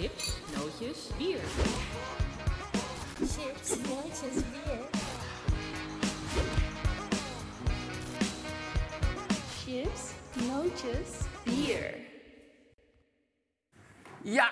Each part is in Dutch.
Chips, nootjes, bier. Chips, nootjes, bier. Chips, nootjes, bier. Ja,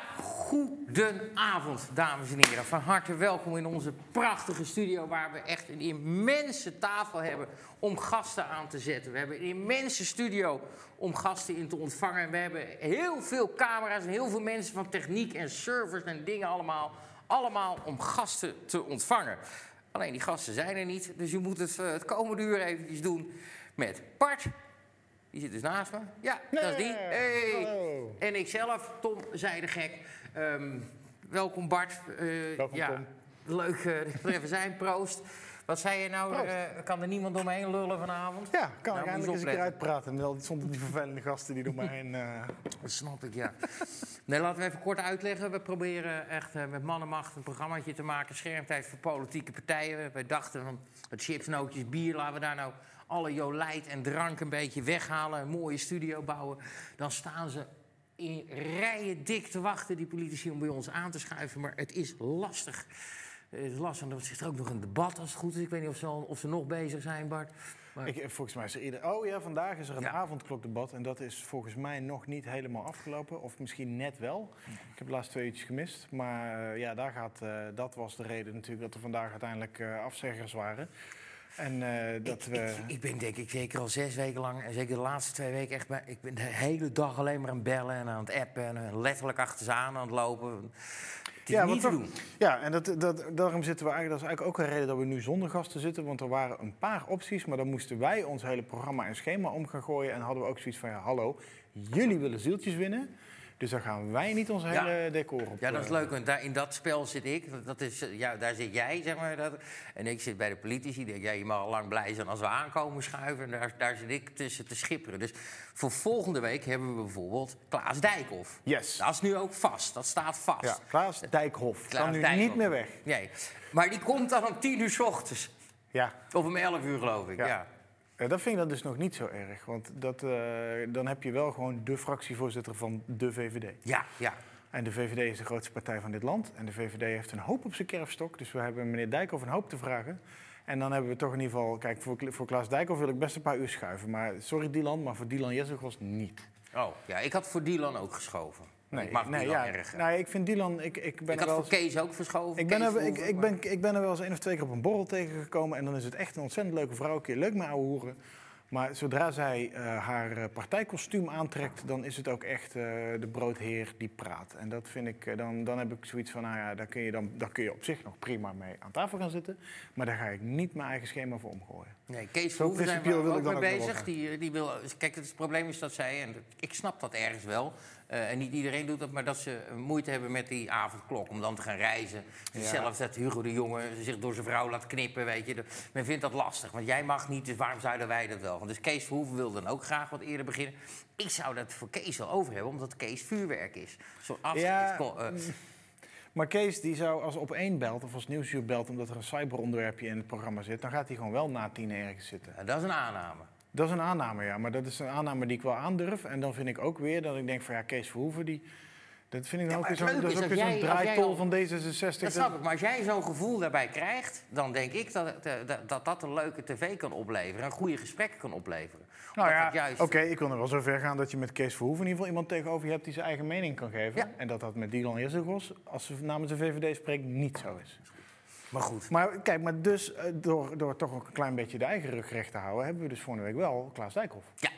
goedenavond, dames en heren. Van harte welkom in onze prachtige studio... waar we echt een immense tafel hebben om gasten aan te zetten. We hebben een immense studio om gasten in te ontvangen. We hebben heel veel camera's en heel veel mensen van techniek en servers en dingen allemaal... allemaal om gasten te ontvangen. Alleen die gasten zijn er niet, dus je moet het, eh, het komende uur eventjes doen met Bart... Die zit dus naast me. Ja, dat is die. Hey. hallo. En ikzelf, Tom Zijdegek. Ehm welkom Bart. Eh, Welkom, ja, Tom. Leuk dat we even zijn. Proost. Wat zei je nou? Eh, kan er niemand door me heen lullen vanavond? Ja, kan Nou, ik eindelijk eens een keer uitpraten. Wel zonder die vervelende gasten die door mij heen... Dat snap ik, ja. nee, laten we even kort uitleggen. We proberen echt met mannenmacht een programmaatje te maken. Schermtijd voor politieke partijen. Wij dachten van het chips, nootjes, bier. Laten we daar nou alle jolijt en drank een beetje weghalen. Een mooie studio bouwen. Dan staan ze in rijen dik te wachten, die politici, om bij ons aan te schuiven. Maar het is lastig. Het is lastig. Er zit ook nog een debat als het goed is. Ik weet niet of ze, al- of ze nog bezig zijn, Bart. Maar- ik, volgens mij is er ieder... Oh ja, vandaag is er een Ja. avondklokdebat. En dat is volgens mij nog niet helemaal afgelopen. Of misschien net wel. Ik heb de laatste twee uurtjes gemist. Maar eh, ja, daar gaat, eh, dat was de reden natuurlijk dat er vandaag uiteindelijk eh, afzeggers waren. En eh, dat ik, we... ik, ik ben denk ik zeker al zes weken lang, en zeker de laatste twee weken, echt bij, ik ben de hele dag alleen maar aan het bellen en aan het appen en eh, letterlijk achter ze aan aan het lopen. Het Ja, niet te doen. Ja, en dat, dat, daarom zitten we eigenlijk, dat is eigenlijk ook een reden dat we nu zonder gasten zitten. Want er waren een paar opties, maar dan moesten wij ons hele programma en schema om gaan gooien. En hadden we ook zoiets van, ja, hallo, jullie willen zieltjes winnen. Dus dan gaan wij niet ons Ja. hele decor op. Ja, dat is eh, leuk, want daar, in dat spel zit ik. Dat- is, eh, ja, daar zit jij, zeg maar. Dat, en ik zit bij de politici. Denk, ja, je mag al lang blij zijn als we aankomen schuiven. En daar, daar zit ik tussen te schipperen. Dus voor volgende week hebben we bijvoorbeeld Klaas Dijkhoff. Yes. Dat is nu ook vast. Dat staat vast. Ja, Klaas Dijkhoff. Klaas kan nu Dijkhoff. niet meer weg. Nee. Maar die komt dan om tien uur s ochtends. Ja, Of om 11 uur, geloof ik. Ja. Ja. Eh, dat vind ik dan dus nog niet zo erg. Want dat, eh, dan heb je wel gewoon de fractievoorzitter van de VVD. Ja, ja. En de VVD is de grootste partij van dit land. En de VVD heeft een hoop op zijn kerfstok. Dus we hebben meneer Dijkhoff een hoop te vragen. En dan hebben we toch in ieder geval... Kijk, voor, voor Klaas Dijkhoff wil ik best een paar uur schuiven. Maar sorry Dylan, maar voor Dylan Jessegos niet. Oh, ja, ik had voor Dylan ook geschoven. Ik mag nee, Dylan ja, erg. Nee, ik vind Dylan... Ik, ik ben ik had wel voor Kees ook verschoven. ik ben, er, ik, ik, maar- ben, ik ben er wel eens één of twee keer op een borrel tegengekomen. En dan is het echt een ontzettend leuke vrouw. Een keer leuk met ouwe hoeren. Maar zodra zij eh, haar eh, partijkostuum aantrekt, dan is het ook echt eh, de broodheer die praat. En dat vind ik, dan, dan heb ik zoiets van, nou ja, daar kun, je dan, daar kun je op zich nog prima mee aan tafel gaan zitten. Maar daar ga ik niet mijn eigen schema voor omgooien. Nee, Kees Verhoeven zijn we ook mee bezig. Die, die wil, kijk, het probleem is dat zij, en ik snap dat ergens wel... eh, en niet iedereen doet dat, maar dat ze moeite hebben met die avondklok... om dan te gaan reizen. Ja. Zelfs dat Hugo de Jonge zich door zijn vrouw laat knippen, weet je. Men vindt dat lastig, want jij mag niet, dus waarom zouden wij dat wel? Want dus Kees Verhoeven wil dan ook graag wat eerder beginnen. Ik zou dat voor Kees wel over hebben, omdat Kees vuurwerk is. Zo'n afscheidskol- eh, Maar Kees, die zou als op één belt of als nieuwsuur belt omdat er een cyberonderwerpje in het programma zit, dan gaat hij gewoon wel na tien ergens zitten. dat is een aanname. Dat is een aanname, ja. Maar dat is een aanname die ik wel aandurf. En dan vind ik ook weer dat ik denk van ja, Kees Verhoeven, die, dat vind ik dan Ja, ook zo'n dat dat jij draaitol al- van D66. Dat snap ik, maar als jij zo'n gevoel daarbij krijgt, dan denk ik dat eh, dat, dat dat een leuke tv kan opleveren. Een goede gesprekken kan opleveren. Nou Omdat ja, juist- oké, ik wil nog wel zo ver gaan dat je met Kees Verhoeven in ieder geval iemand tegenover je hebt die zijn eigen mening kan geven. Ja. En dat dat met Dylan Jezegos, als ze namens de VVD spreekt, niet zo is. Maar goed. Maar kijk, maar dus eh, door, door toch ook een klein beetje de eigen rug recht te houden, hebben we dus vorige week wel Klaas Dijkhoff. Ja,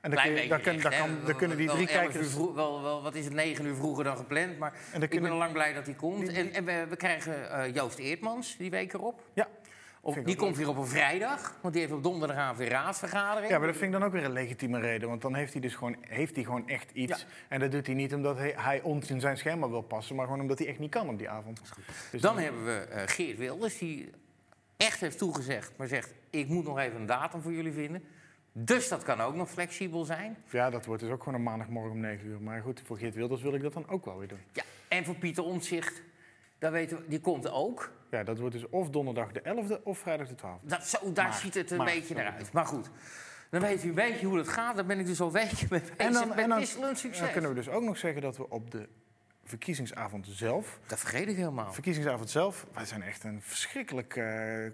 En dan, kun je, beetje dan, kun- recht, dan, hè. kan, dan kunnen die drie 11 uur kijkers... vroeg- wel, wel, wat is het, negen uur vroeger dan gepland. Maar ik kunnen- ben al lang blij dat hij komt. En, en we, we krijgen eh, Joost Eertmans die week erop. Ja. Of, die komt weer op een vrijdag, want die heeft op donderdagavond weer raadsvergadering. Ja, maar dat vind ik dan ook weer een legitieme reden. Want dan heeft hij dus gewoon, heeft hij gewoon echt iets. Ja. En dat doet hij niet omdat hij, hij ons in zijn schema wil passen, maar gewoon omdat hij echt niet kan op die avond. Dus Dan hebben we eh, Geert Wilders, die echt heeft toegezegd, maar zegt: Ik moet nog even een datum voor jullie vinden. Dus dat kan ook nog flexibel zijn. Ja, dat wordt dus ook gewoon een maandagmorgen om 9 uur. Maar goed, voor Geert Wilders wil ik dat dan ook wel weer doen. Ja, en voor Pieter Omtzigt, dat weten we, die komt ook. Ja, dat wordt dus of donderdag de 11e of vrijdag de 12e. Dat, zo, daar Maar- ziet het een maar- beetje naar uit. Maar goed, dan weet u een beetje hoe dat gaat. Daar ben ik dus al weken mee bezig En dan, met en dan, dan kunnen we dus ook nog zeggen dat we op de verkiezingsavond zelf. Dat vergeet ik helemaal. Verkiezingsavond zelf, wij zijn echt een verschrikkelijk eh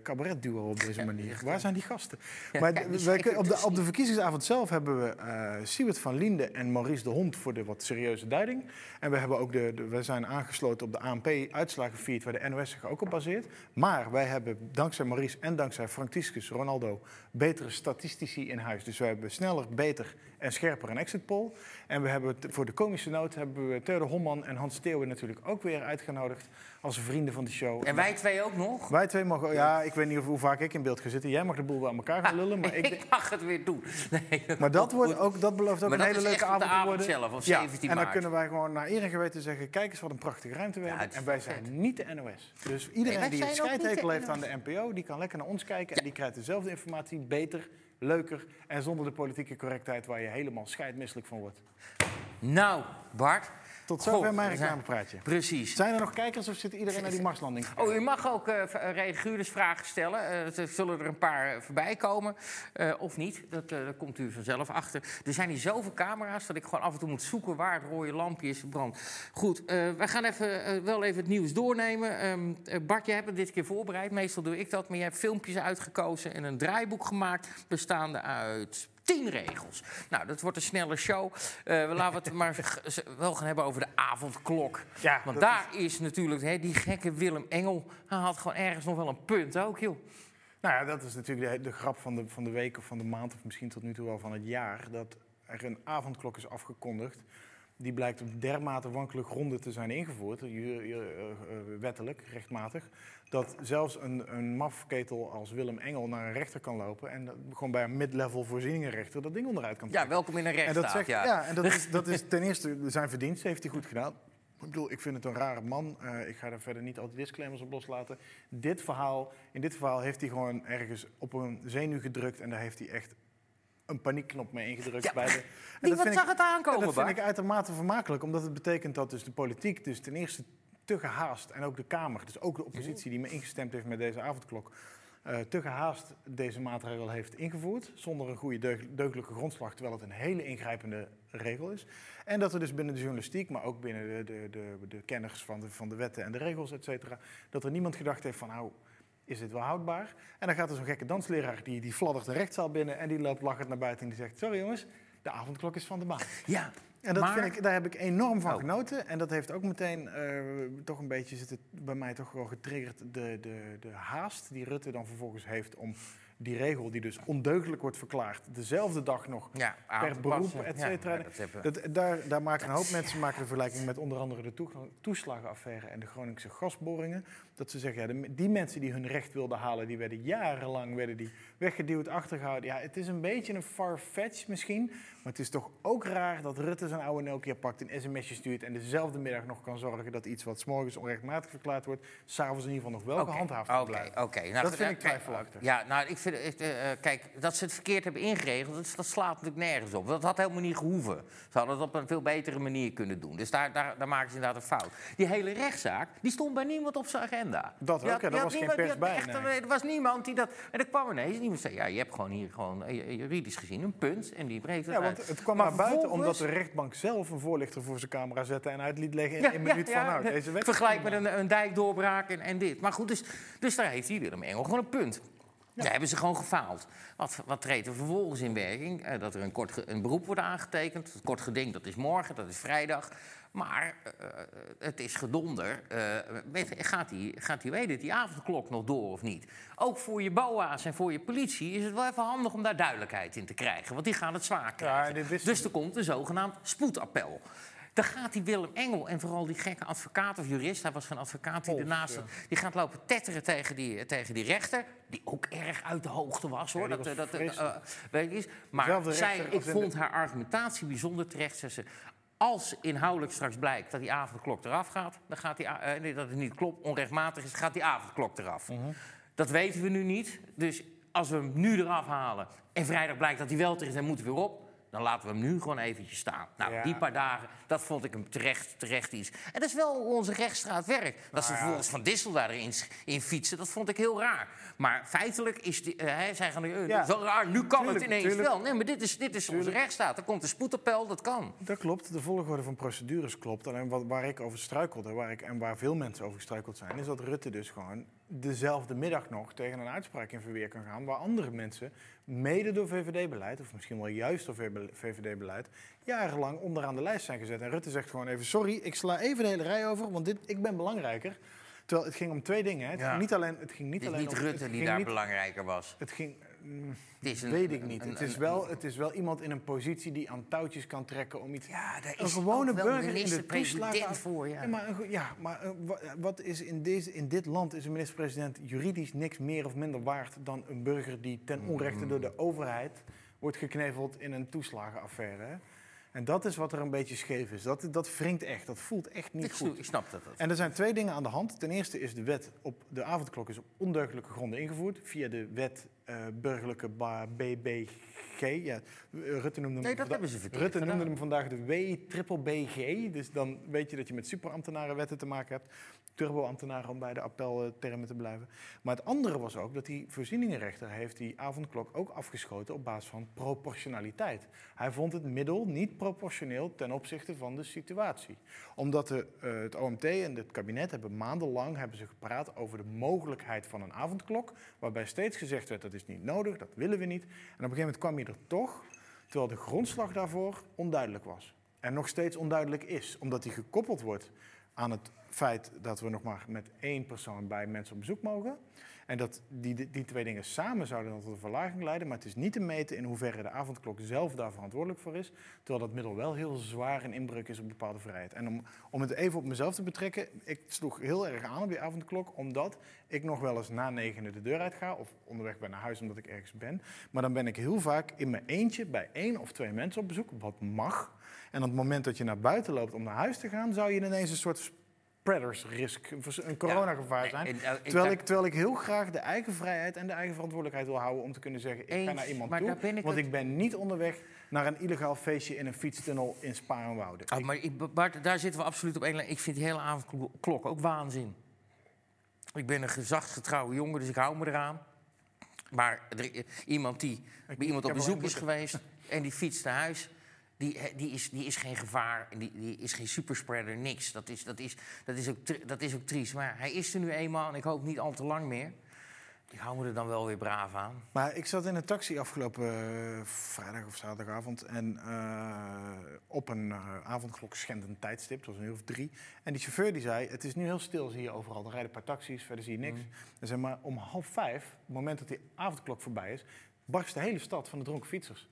cabaretduo op deze manier. Waar zijn die gasten? Ja, maar die wij- op, de, dus op de verkiezingsavond zelf hebben we eh Siewert van Linde en Maurice de Hond voor de wat serieuze duiding. En we, hebben ook de, de- we zijn aangesloten op de ANP-uitslagenfeed, waar de NOS zich ook op baseert. Maar wij hebben dankzij Maurice en dankzij Franciscus Ronaldo betere statistici in huis. Dus wij hebben sneller, beter en scherper een exit poll. En we hebben voor de komische noot hebben we Theodor Homman en Hans Theeuwen natuurlijk ook weer uitgenodigd als vrienden van de show. En wij twee ook nog? Wij twee mogen, ja, ik weet niet of, hoe vaak ik in beeld ga zitten. Jij mag de boel bij elkaar gaan lullen, maar ik, ik mag het weer doen. Nee, maar dat, wordt ook, dat belooft ook Maar een hele leuke avond te avond worden. zelf, of ja, 17 en dan maart. kunnen wij gewoon naar eer en geweten zeggen... kijk eens wat een prachtige ruimte we hebben. En wij wel zijn vet. niet de NOS. Dus iedereen die een scheidhekel heeft aan de NPO... die kan lekker naar ons kijken en die krijgt dezelfde informatie beter, leuker... en zonder de politieke correctheid waar je helemaal scheidmisselijk van wordt. Nou, Bart. Tot zover mijn we reclamepraatje. Precies. Zijn er nog kijkers of zit iedereen naar die Marslanding? Oh, u mag ook eh v- reaguurders vragen stellen. Eh, er zullen er een paar eh, voorbij komen. Eh, of niet, dat, eh, daar komt u vanzelf achter. Er zijn hier zoveel camera's dat ik gewoon af en toe moet zoeken waar het rode lampje is brandt. Goed, eh, wij gaan even, eh, wel even het nieuws doornemen. Ehm, eh, Bart, jij hebt het dit keer voorbereid. Meestal doe ik dat. Maar je hebt filmpjes uitgekozen en een draaiboek gemaakt bestaande uit... Tien regels. Nou, dat wordt een snelle show. Eh, we laten het maar wel gaan hebben over de avondklok. Ja, Want daar is natuurlijk hè, die gekke Willem Engel. Hij had gewoon ergens nog wel een punt ook, joh. Nou ja, dat is natuurlijk de, de grap van de, van de week of van de maand... of misschien tot nu toe wel van het jaar... dat er een avondklok is afgekondigd... die blijkt op dermate wankele gronden te zijn ingevoerd... eh, eh, wettelijk, rechtmatig... dat zelfs een, een mafketel als Willem Engel naar een rechter kan lopen... en dat gewoon bij een mid-level voorzieningenrechter dat ding onderuit kan Ja, trekken. welkom in een En dat, rechtsstaat. zegt, ja. ja. en dat, is, dat is ten eerste zijn verdienst, heeft hij goed gedaan. Ik bedoel, ik vind het een rare man. Eh, ik ga daar verder niet al die disclaimers op loslaten. Dit verhaal, in dit verhaal heeft hij gewoon ergens op een zenuw gedrukt... en daar heeft hij echt een paniekknop mee ingedrukt. Ja, bij de, en vind ik- zag het aankomen, dat vind ik uitermate vermakelijk, omdat het betekent dat dus de politiek dus ten eerste te gehaast en ook de Kamer, dus ook de oppositie die me ingestemd heeft met deze avondklok, eh, te gehaast deze maatregel heeft ingevoerd, zonder een goede deug- deugdelijke grondslag, terwijl het een hele ingrijpende regel is. En dat er dus binnen de journalistiek, maar ook binnen de, de, de, de kenners van de, van de wetten en de regels, et cetera, dat er niemand gedacht heeft van nou, is dit wel houdbaar? En dan gaat er zo'n gekke dansleraar, die, die fladdert de rechtszaal binnen en die loopt lachend naar buiten en die zegt, sorry jongens, de avondklok is van de baan. Ja, En dat maar... vind ik, daar heb ik enorm van Oh. genoten. En dat heeft ook meteen eh, toch een beetje zitten bij mij toch wel getriggerd de, de, de haast die Rutte dan vervolgens heeft om die regel, die dus ondeugdelijk wordt verklaard, dezelfde dag nog ja, per beroep, et cetera. ja, dat daar, daar maken een hoop mensen maken de vergelijking met onder andere de toeslagenaffaire en de Groningse gasboringen. Dat ze zeggen, ja, die mensen die hun recht wilden halen, die werden jarenlang werden die weggeduwd, achtergehouden. Ja, het is een beetje een far-fetch misschien, maar het is toch ook raar dat Rutte zijn oude Nokia pakt, een sms'je stuurt en dezelfde middag nog kan zorgen dat iets wat 's morgens onrechtmatig verklaard wordt, s'avonds in ieder geval nog wel Oké, gehandhaafd kan Oké, blijven. oké. Nou, Dat vind eh, ik twijfelachtig. Ja, nou, ik vind, eh, eh, kijk, dat ze het verkeerd hebben ingeregeld, dat, dat slaat natuurlijk nergens op. Dat had helemaal niet gehoeven. Ze hadden het op een veel betere manier kunnen doen. Dus daar, daar, daar maken ze inderdaad een fout. Die hele rechtszaak, die stond bij niemand op zijn agenda. Dat ook, had- had was geen pers bij, echt- nee. Er was niemand die dat... En er kwam ineens iemand zei, ja, je hebt gewoon hier gewoon eh, juridisch gezien een punt. En die breekt het Ja, uit. want het kwam Maar naar buiten omdat de rechtbank zelf een voorlichter voor zijn camera zette en uit liet leggen in Ja, een minuut van nou, deze wet. Vergelijk met een, een dijkdoorbraak en, en dit. Maar goed, dus, dus daar heeft hij Willem Engel gewoon een punt. Daar hebben ze gewoon gefaald. Wat, wat treedt er vervolgens in werking? Eh, dat er een, kort een beroep wordt aangetekend. Het kort geding, dat is morgen, dat is vrijdag. Maar eh, het is gedonder. Eh, met- gaat, die, gaat die, weet het, die avondklok nog door of niet? Ook voor je BOA's en voor je politie is het wel even handig om daar duidelijkheid in te krijgen. Want die gaan het zwaar krijgen. Dus er komt een zogenaamd spoedappel. Dan gaat die Willem Engel en vooral die gekke advocaat of jurist... hij was geen advocaat die Pols, ernaast ja. die gaat lopen tetteren tegen die, tegen die rechter... die ook erg uit de hoogte was, hoor. Ja, dat, was eh, dat, weet je. Maar zij, ik de- vond haar argumentatie bijzonder terecht. Ze, als inhoudelijk straks blijkt dat die avondklok eraf gaat... Dan gaat die, eh, nee, dat het niet klopt, onrechtmatig is, gaat die avondklok eraf. Mhm. Dat weten we nu niet. Dus als we hem nu eraf halen en vrijdag blijkt dat hij wel terug is en moet hij weer op... dan laten we hem nu gewoon eventjes staan. Nou, Ja. die paar dagen, dat vond ik hem terecht, terecht iets. En dat is wel onze rechtsstraat werkt. Dat ze Nou ja. vervolgens Van Dissel daarin in fietsen, dat vond ik heel raar. Maar feitelijk is die, eh, hij zei gewoon, eh, Ja. wel raar, nu kan Tuurlijk, het ineens tuurlijk. wel. Nee, maar dit is, dit is onze rechtsstaat. Er komt een spoedappel, dat kan. Dat klopt, de volgorde van procedures klopt. Alleen wat, waar ik over struikelde waar ik, en waar veel mensen over gestruikeld zijn, is dat Rutte dus gewoon dezelfde middag nog tegen een uitspraak in verweer kan gaan. Waar andere mensen, mede door VVD-beleid, of misschien wel juist door VVD-beleid, jarenlang onderaan de lijst zijn gezet. En Rutte zegt gewoon even: Sorry, ik sla even de hele rij over, want dit, ik ben belangrijker. Terwijl het ging om twee dingen. Hè. Het Ja. ging niet alleen, het ging niet Het alleen niet om, Rutte die daar niet- belangrijker was. Het ging. Is een- weet ik niet. een- het, is een- wel, het is wel iemand in een positie die aan touwtjes kan trekken om iets. Ja, daar Een is gewone ook wel burger in de toeslagen- voor. Ja. Ja, maar, een ja, maar eh, wa- wat is in, deze, in dit land is een minister-president juridisch niks meer of minder waard dan een burger die ten onrechte door de overheid wordt gekneveld in een toeslagenaffaire. Hè? En dat is wat er een beetje scheef is. Dat, dat wringt echt. Dat voelt echt niet ik, goed. ik snap dat. dat. En er zijn twee dingen aan de hand. Ten eerste is de wet op de avondklok is op ondeugdelijke gronden ingevoerd via de wet eh, burgerlijke BBG. Ja, Rutte noemde hem, Nee, dat hebben ze verkeerd Rutte noemde hem vandaag de W triple BG. Dus dan weet je dat je met superambtenarenwetten te maken hebt. Turboambtenaren om bij de appeltermen te blijven. Maar het andere was ook dat die voorzieningenrechter heeft die avondklok ook afgeschoten op basis van proportionaliteit. Hij vond het middel niet proportioneel ten opzichte van de situatie. Omdat de, eh, het OMT en het kabinet hebben maandenlang hebben ze gepraat over de mogelijkheid van een avondklok. Waarbij steeds gezegd werd dat is niet nodig, dat willen we niet. En op een gegeven moment kwam je er toch, terwijl de grondslag daarvoor onduidelijk was. En nog steeds onduidelijk is, omdat die gekoppeld wordt aan het feit dat we nog maar met één persoon bij mensen op bezoek mogen. En dat die, die, twee dingen samen zouden tot een verlaging leiden. Maar het is niet te meten in hoeverre de avondklok zelf daar verantwoordelijk voor is. Terwijl dat middel wel heel zwaar een inbreuk is op bepaalde vrijheid. En om, om het even op mezelf te betrekken. Ik sloeg heel erg aan op die avondklok. Omdat ik nog wel eens na negenen de deur uit ga. Of onderweg ben naar huis omdat ik ergens ben. Maar dan ben ik heel vaak in mijn eentje bij één of twee mensen op bezoek. Wat mag. En op het moment dat je naar buiten loopt om naar huis te gaan. Zou je ineens een soort spreaders risk, een coronagevaar zijn. en, eh, Terwijl ik, terwijl ik heel graag de eigen vrijheid en de eigen verantwoordelijkheid wil houden om te kunnen zeggen: ik ga naar iemand maar toe. ik want het- ik ben niet onderweg naar een illegaal feestje in een fietstunnel in Spa en Wouden. Oh, maar ik, Bart, daar zitten we absoluut op één lijn. Ik vind die hele avondklok ook waanzin. Ik ben een gezagsgetrouwe jongen, dus ik hou me eraan. Maar er- iemand die bij iemand op bezoek is geweest en die fietst naar huis... Die, die, is, die is geen gevaar, die, die is geen superspreader, niks. Dat is, dat, is, dat, is ook, dat is ook triest. Maar hij is er nu eenmaal en ik hoop niet al te lang meer. Ik hou me er dan wel weer braaf aan. Maar ik zat in een taxi afgelopen eh, vrijdag of zaterdagavond. En eh, op een uh, avondklok schendend tijdstip, het was een uur of drie. En die chauffeur die zei, het is nu heel stil, zie je overal. Er rijden een paar taxis, verder zie je niks. En zeg maar, om half vijf, het moment dat die avondklok voorbij is... barst de hele stad van de dronken fietsers.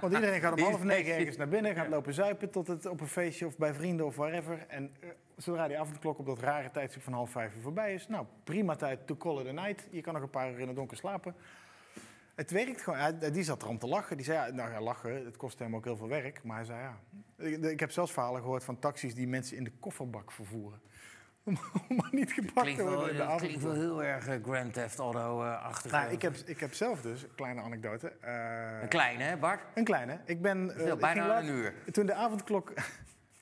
Want iedereen gaat om half negen ergens naar binnen, gaat lopen zuipen tot het op een feestje of bij vrienden of wherever. En eh, zodra die avondklok op dat rare tijdstip van half vijf uur voorbij is, nou prima tijd to call it a night. Je kan nog een paar uur in het donker slapen. Het werkt gewoon. Hij- Die zat er om te lachen. Die zei, ja, nou ja, lachen, het kost hem ook heel veel werk. Maar hij zei, ja. Ik, ik heb zelfs verhalen gehoord van taxis die mensen in de kofferbak vervoeren. Om maar niet gepakt te wel, worden in de dat klinkt wel heel erg eh, Grand Theft Auto-achtig. Nou, ik heb, ik heb zelf dus, een kleine anekdote. eh, Een kleine, hè Bart? Een kleine. Ik ben... eh, Veel, ik bijna laatst- een uur. Toen de avondklok...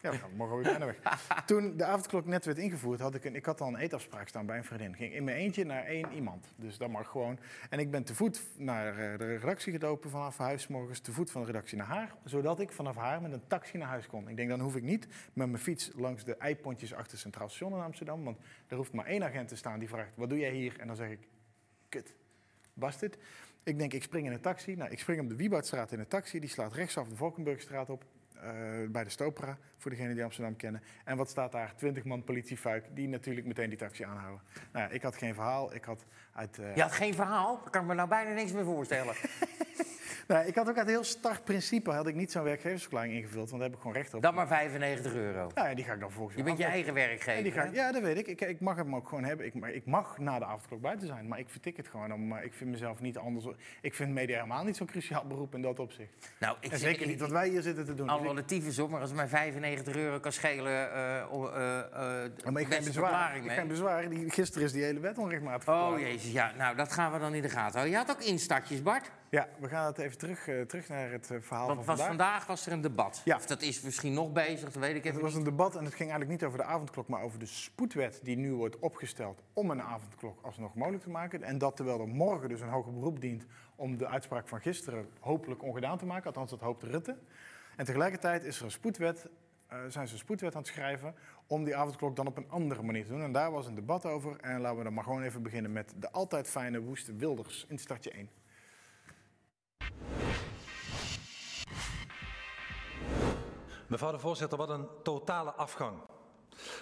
Ja, we gaan morgen weer bijna weg. Toen de avondklok net werd ingevoerd, had ik, een, ik had al een eetafspraak staan bij een vriendin. Ging in mijn eentje naar één iemand. Dus dat mag gewoon. En ik ben te voet naar eh, de redactie gelopen vanaf huis, morgens te voet van de redactie naar haar. Zodat ik vanaf haar met een taxi naar huis kon. Ik denk, dan hoef ik niet met mijn fiets langs de eipontjes achter Centraal Station in Amsterdam. Want er hoeft maar één agent te staan die vraagt, wat doe jij hier? En dan zeg ik, kut, bastard. Ik denk, ik spring in een taxi. Nou, ik spring op de Wieboudstraat in een taxi. Die slaat rechtsaf de Valkenburgstraat op. eh, bij de Stopera, voor degenen die Amsterdam kennen. En wat staat daar? 20 man politiefuik, die natuurlijk meteen die taxi aanhouden. Nou ja, ik had geen verhaal. Ik had uit... eh, Je had geen verhaal? Daar kan ik me nou bijna niks meer voorstellen. nou, ik had ook uit heel start principe, had ik niet zo'n werkgeversverklaring ingevuld, want daar heb ik gewoon recht op. Dan maar 95 euro. Nou ja, die ga ik dan volgens Je bent je eigen En die werkgever. ga ik- ja, dat weet ik. ik. Ik mag hem ook gewoon hebben. Ik, maar ik mag na de avondklok buiten zijn. Maar ik vertik het gewoon. Om, ik vind mezelf niet anders. Ik vind media helemaal niet zo'n cruciaal beroep in dat opzicht. Nou, ik En zeker niet wat wij hier zitten te doen. Alle tyfus op, maar als het mij 95 euro kan schelen... eh, eh, Ja, maar ik beste bezwaar. Ik ga bezwaar. Die, gisteren is die hele wet onrechtmatig Oh jezus, ja, nou dat gaan we dan in de gaten houden. Je had ook instartjes, Bart. Ja, we gaan het even terug, eh, terug naar het eh, verhaal Want van was, vandaag. vandaag was er een debat. Ja. Of dat is misschien nog bezig, dat weet ik Het even was niet. een debat en het ging eigenlijk niet over de avondklok, maar over de spoedwet die nu wordt opgesteld om een avondklok alsnog mogelijk te maken. En dat terwijl er morgen dus een hoger beroep dient om de uitspraak van gisteren hopelijk ongedaan te maken. Althans, dat hoopt Rutte. En tegelijkertijd is er een spoedwet, eh, zijn ze een spoedwet aan het schrijven om die avondklok dan op een andere manier te doen. En daar was een debat over. En laten we dan maar gewoon even beginnen met de altijd fijne Woeste Wilders in startje 1. Mevrouw de voorzitter, wat een totale afgang.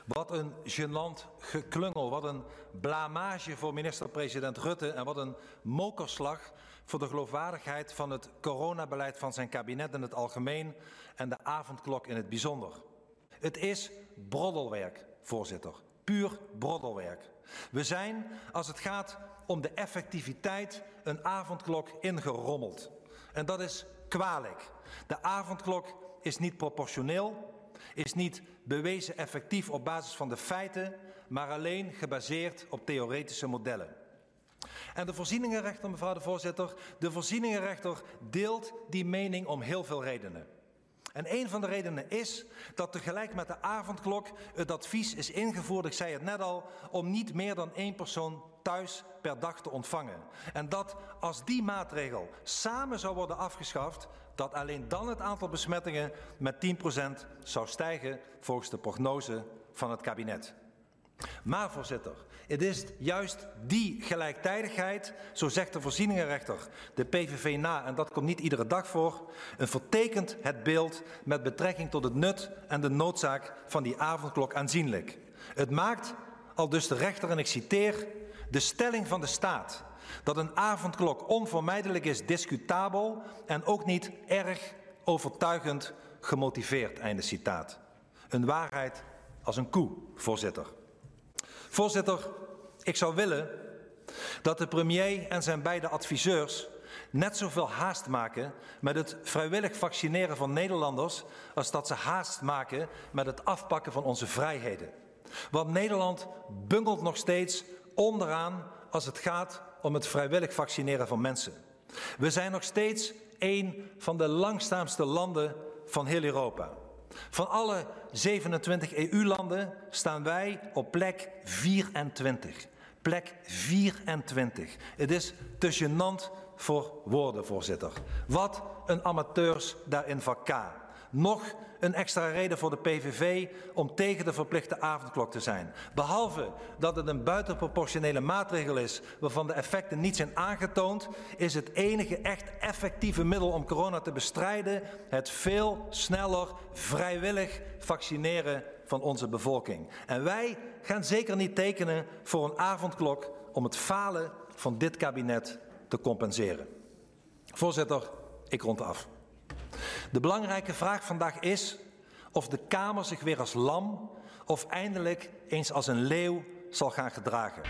Wat een gênant geklungel, wat een blamage voor minister-president Rutte en wat een mokerslag voor de geloofwaardigheid van het coronabeleid van zijn kabinet in het algemeen en de avondklok in het bijzonder. Het is broddelwerk, voorzitter. Puur broddelwerk. We zijn, als het gaat om de effectiviteit, een avondklok ingerommeld. En dat is kwalijk. De avondklok is niet proportioneel, is niet bewezen effectief op basis van de feiten, maar alleen gebaseerd op theoretische modellen. En de voorzieningenrechter, mevrouw de voorzitter, de voorzieningenrechter deelt die mening om heel veel redenen. En een van de redenen is dat tegelijk met de avondklok het advies is ingevoerd, ik zei het net al, om niet meer dan één persoon thuis per dag te ontvangen. En dat als die maatregel samen zou worden afgeschaft, dat alleen dan het aantal besmettingen met 10% zou stijgen volgens de prognose van het kabinet. Maar voorzitter, het is juist die gelijktijdigheid, zo zegt de voorzieningenrechter, de PVV na, en dat komt niet iedere dag voor, een vertekent het beeld met betrekking tot het nut en de noodzaak van die avondklok aanzienlijk. Het maakt, al dus de rechter, en ik citeer, de stelling van de staat dat een avondklok onvermijdelijk is discutabel en ook niet erg overtuigend gemotiveerd, einde citaat. Een waarheid als een koe, voorzitter. Voorzitter, ik zou willen dat de premier en zijn beide adviseurs net zoveel haast maken met het vrijwillig vaccineren van Nederlanders als dat ze haast maken met het afpakken van onze vrijheden. Want Nederland bungelt nog steeds onderaan als het gaat om het vrijwillig vaccineren van mensen. We zijn nog steeds een van de langstaamste landen van heel Europa. Van alle 27 EU-landen staan wij op plek 24. Plek 24. Het is te voor woorden, voorzitter. Wat een amateurs daarin vak Nog een extra reden voor de PVV om tegen de verplichte avondklok te zijn. Behalve dat het een buitenproportionele maatregel is waarvan de effecten niet zijn aangetoond, is het enige echt effectieve middel om corona te bestrijden het veel sneller vrijwillig vaccineren van onze bevolking. En wij gaan zeker niet tekenen voor een avondklok om het falen van dit kabinet te compenseren. Voorzitter, ik rond af. De belangrijke vraag vandaag is of de Kamer zich weer als lam of eindelijk eens als een leeuw zal gaan gedragen.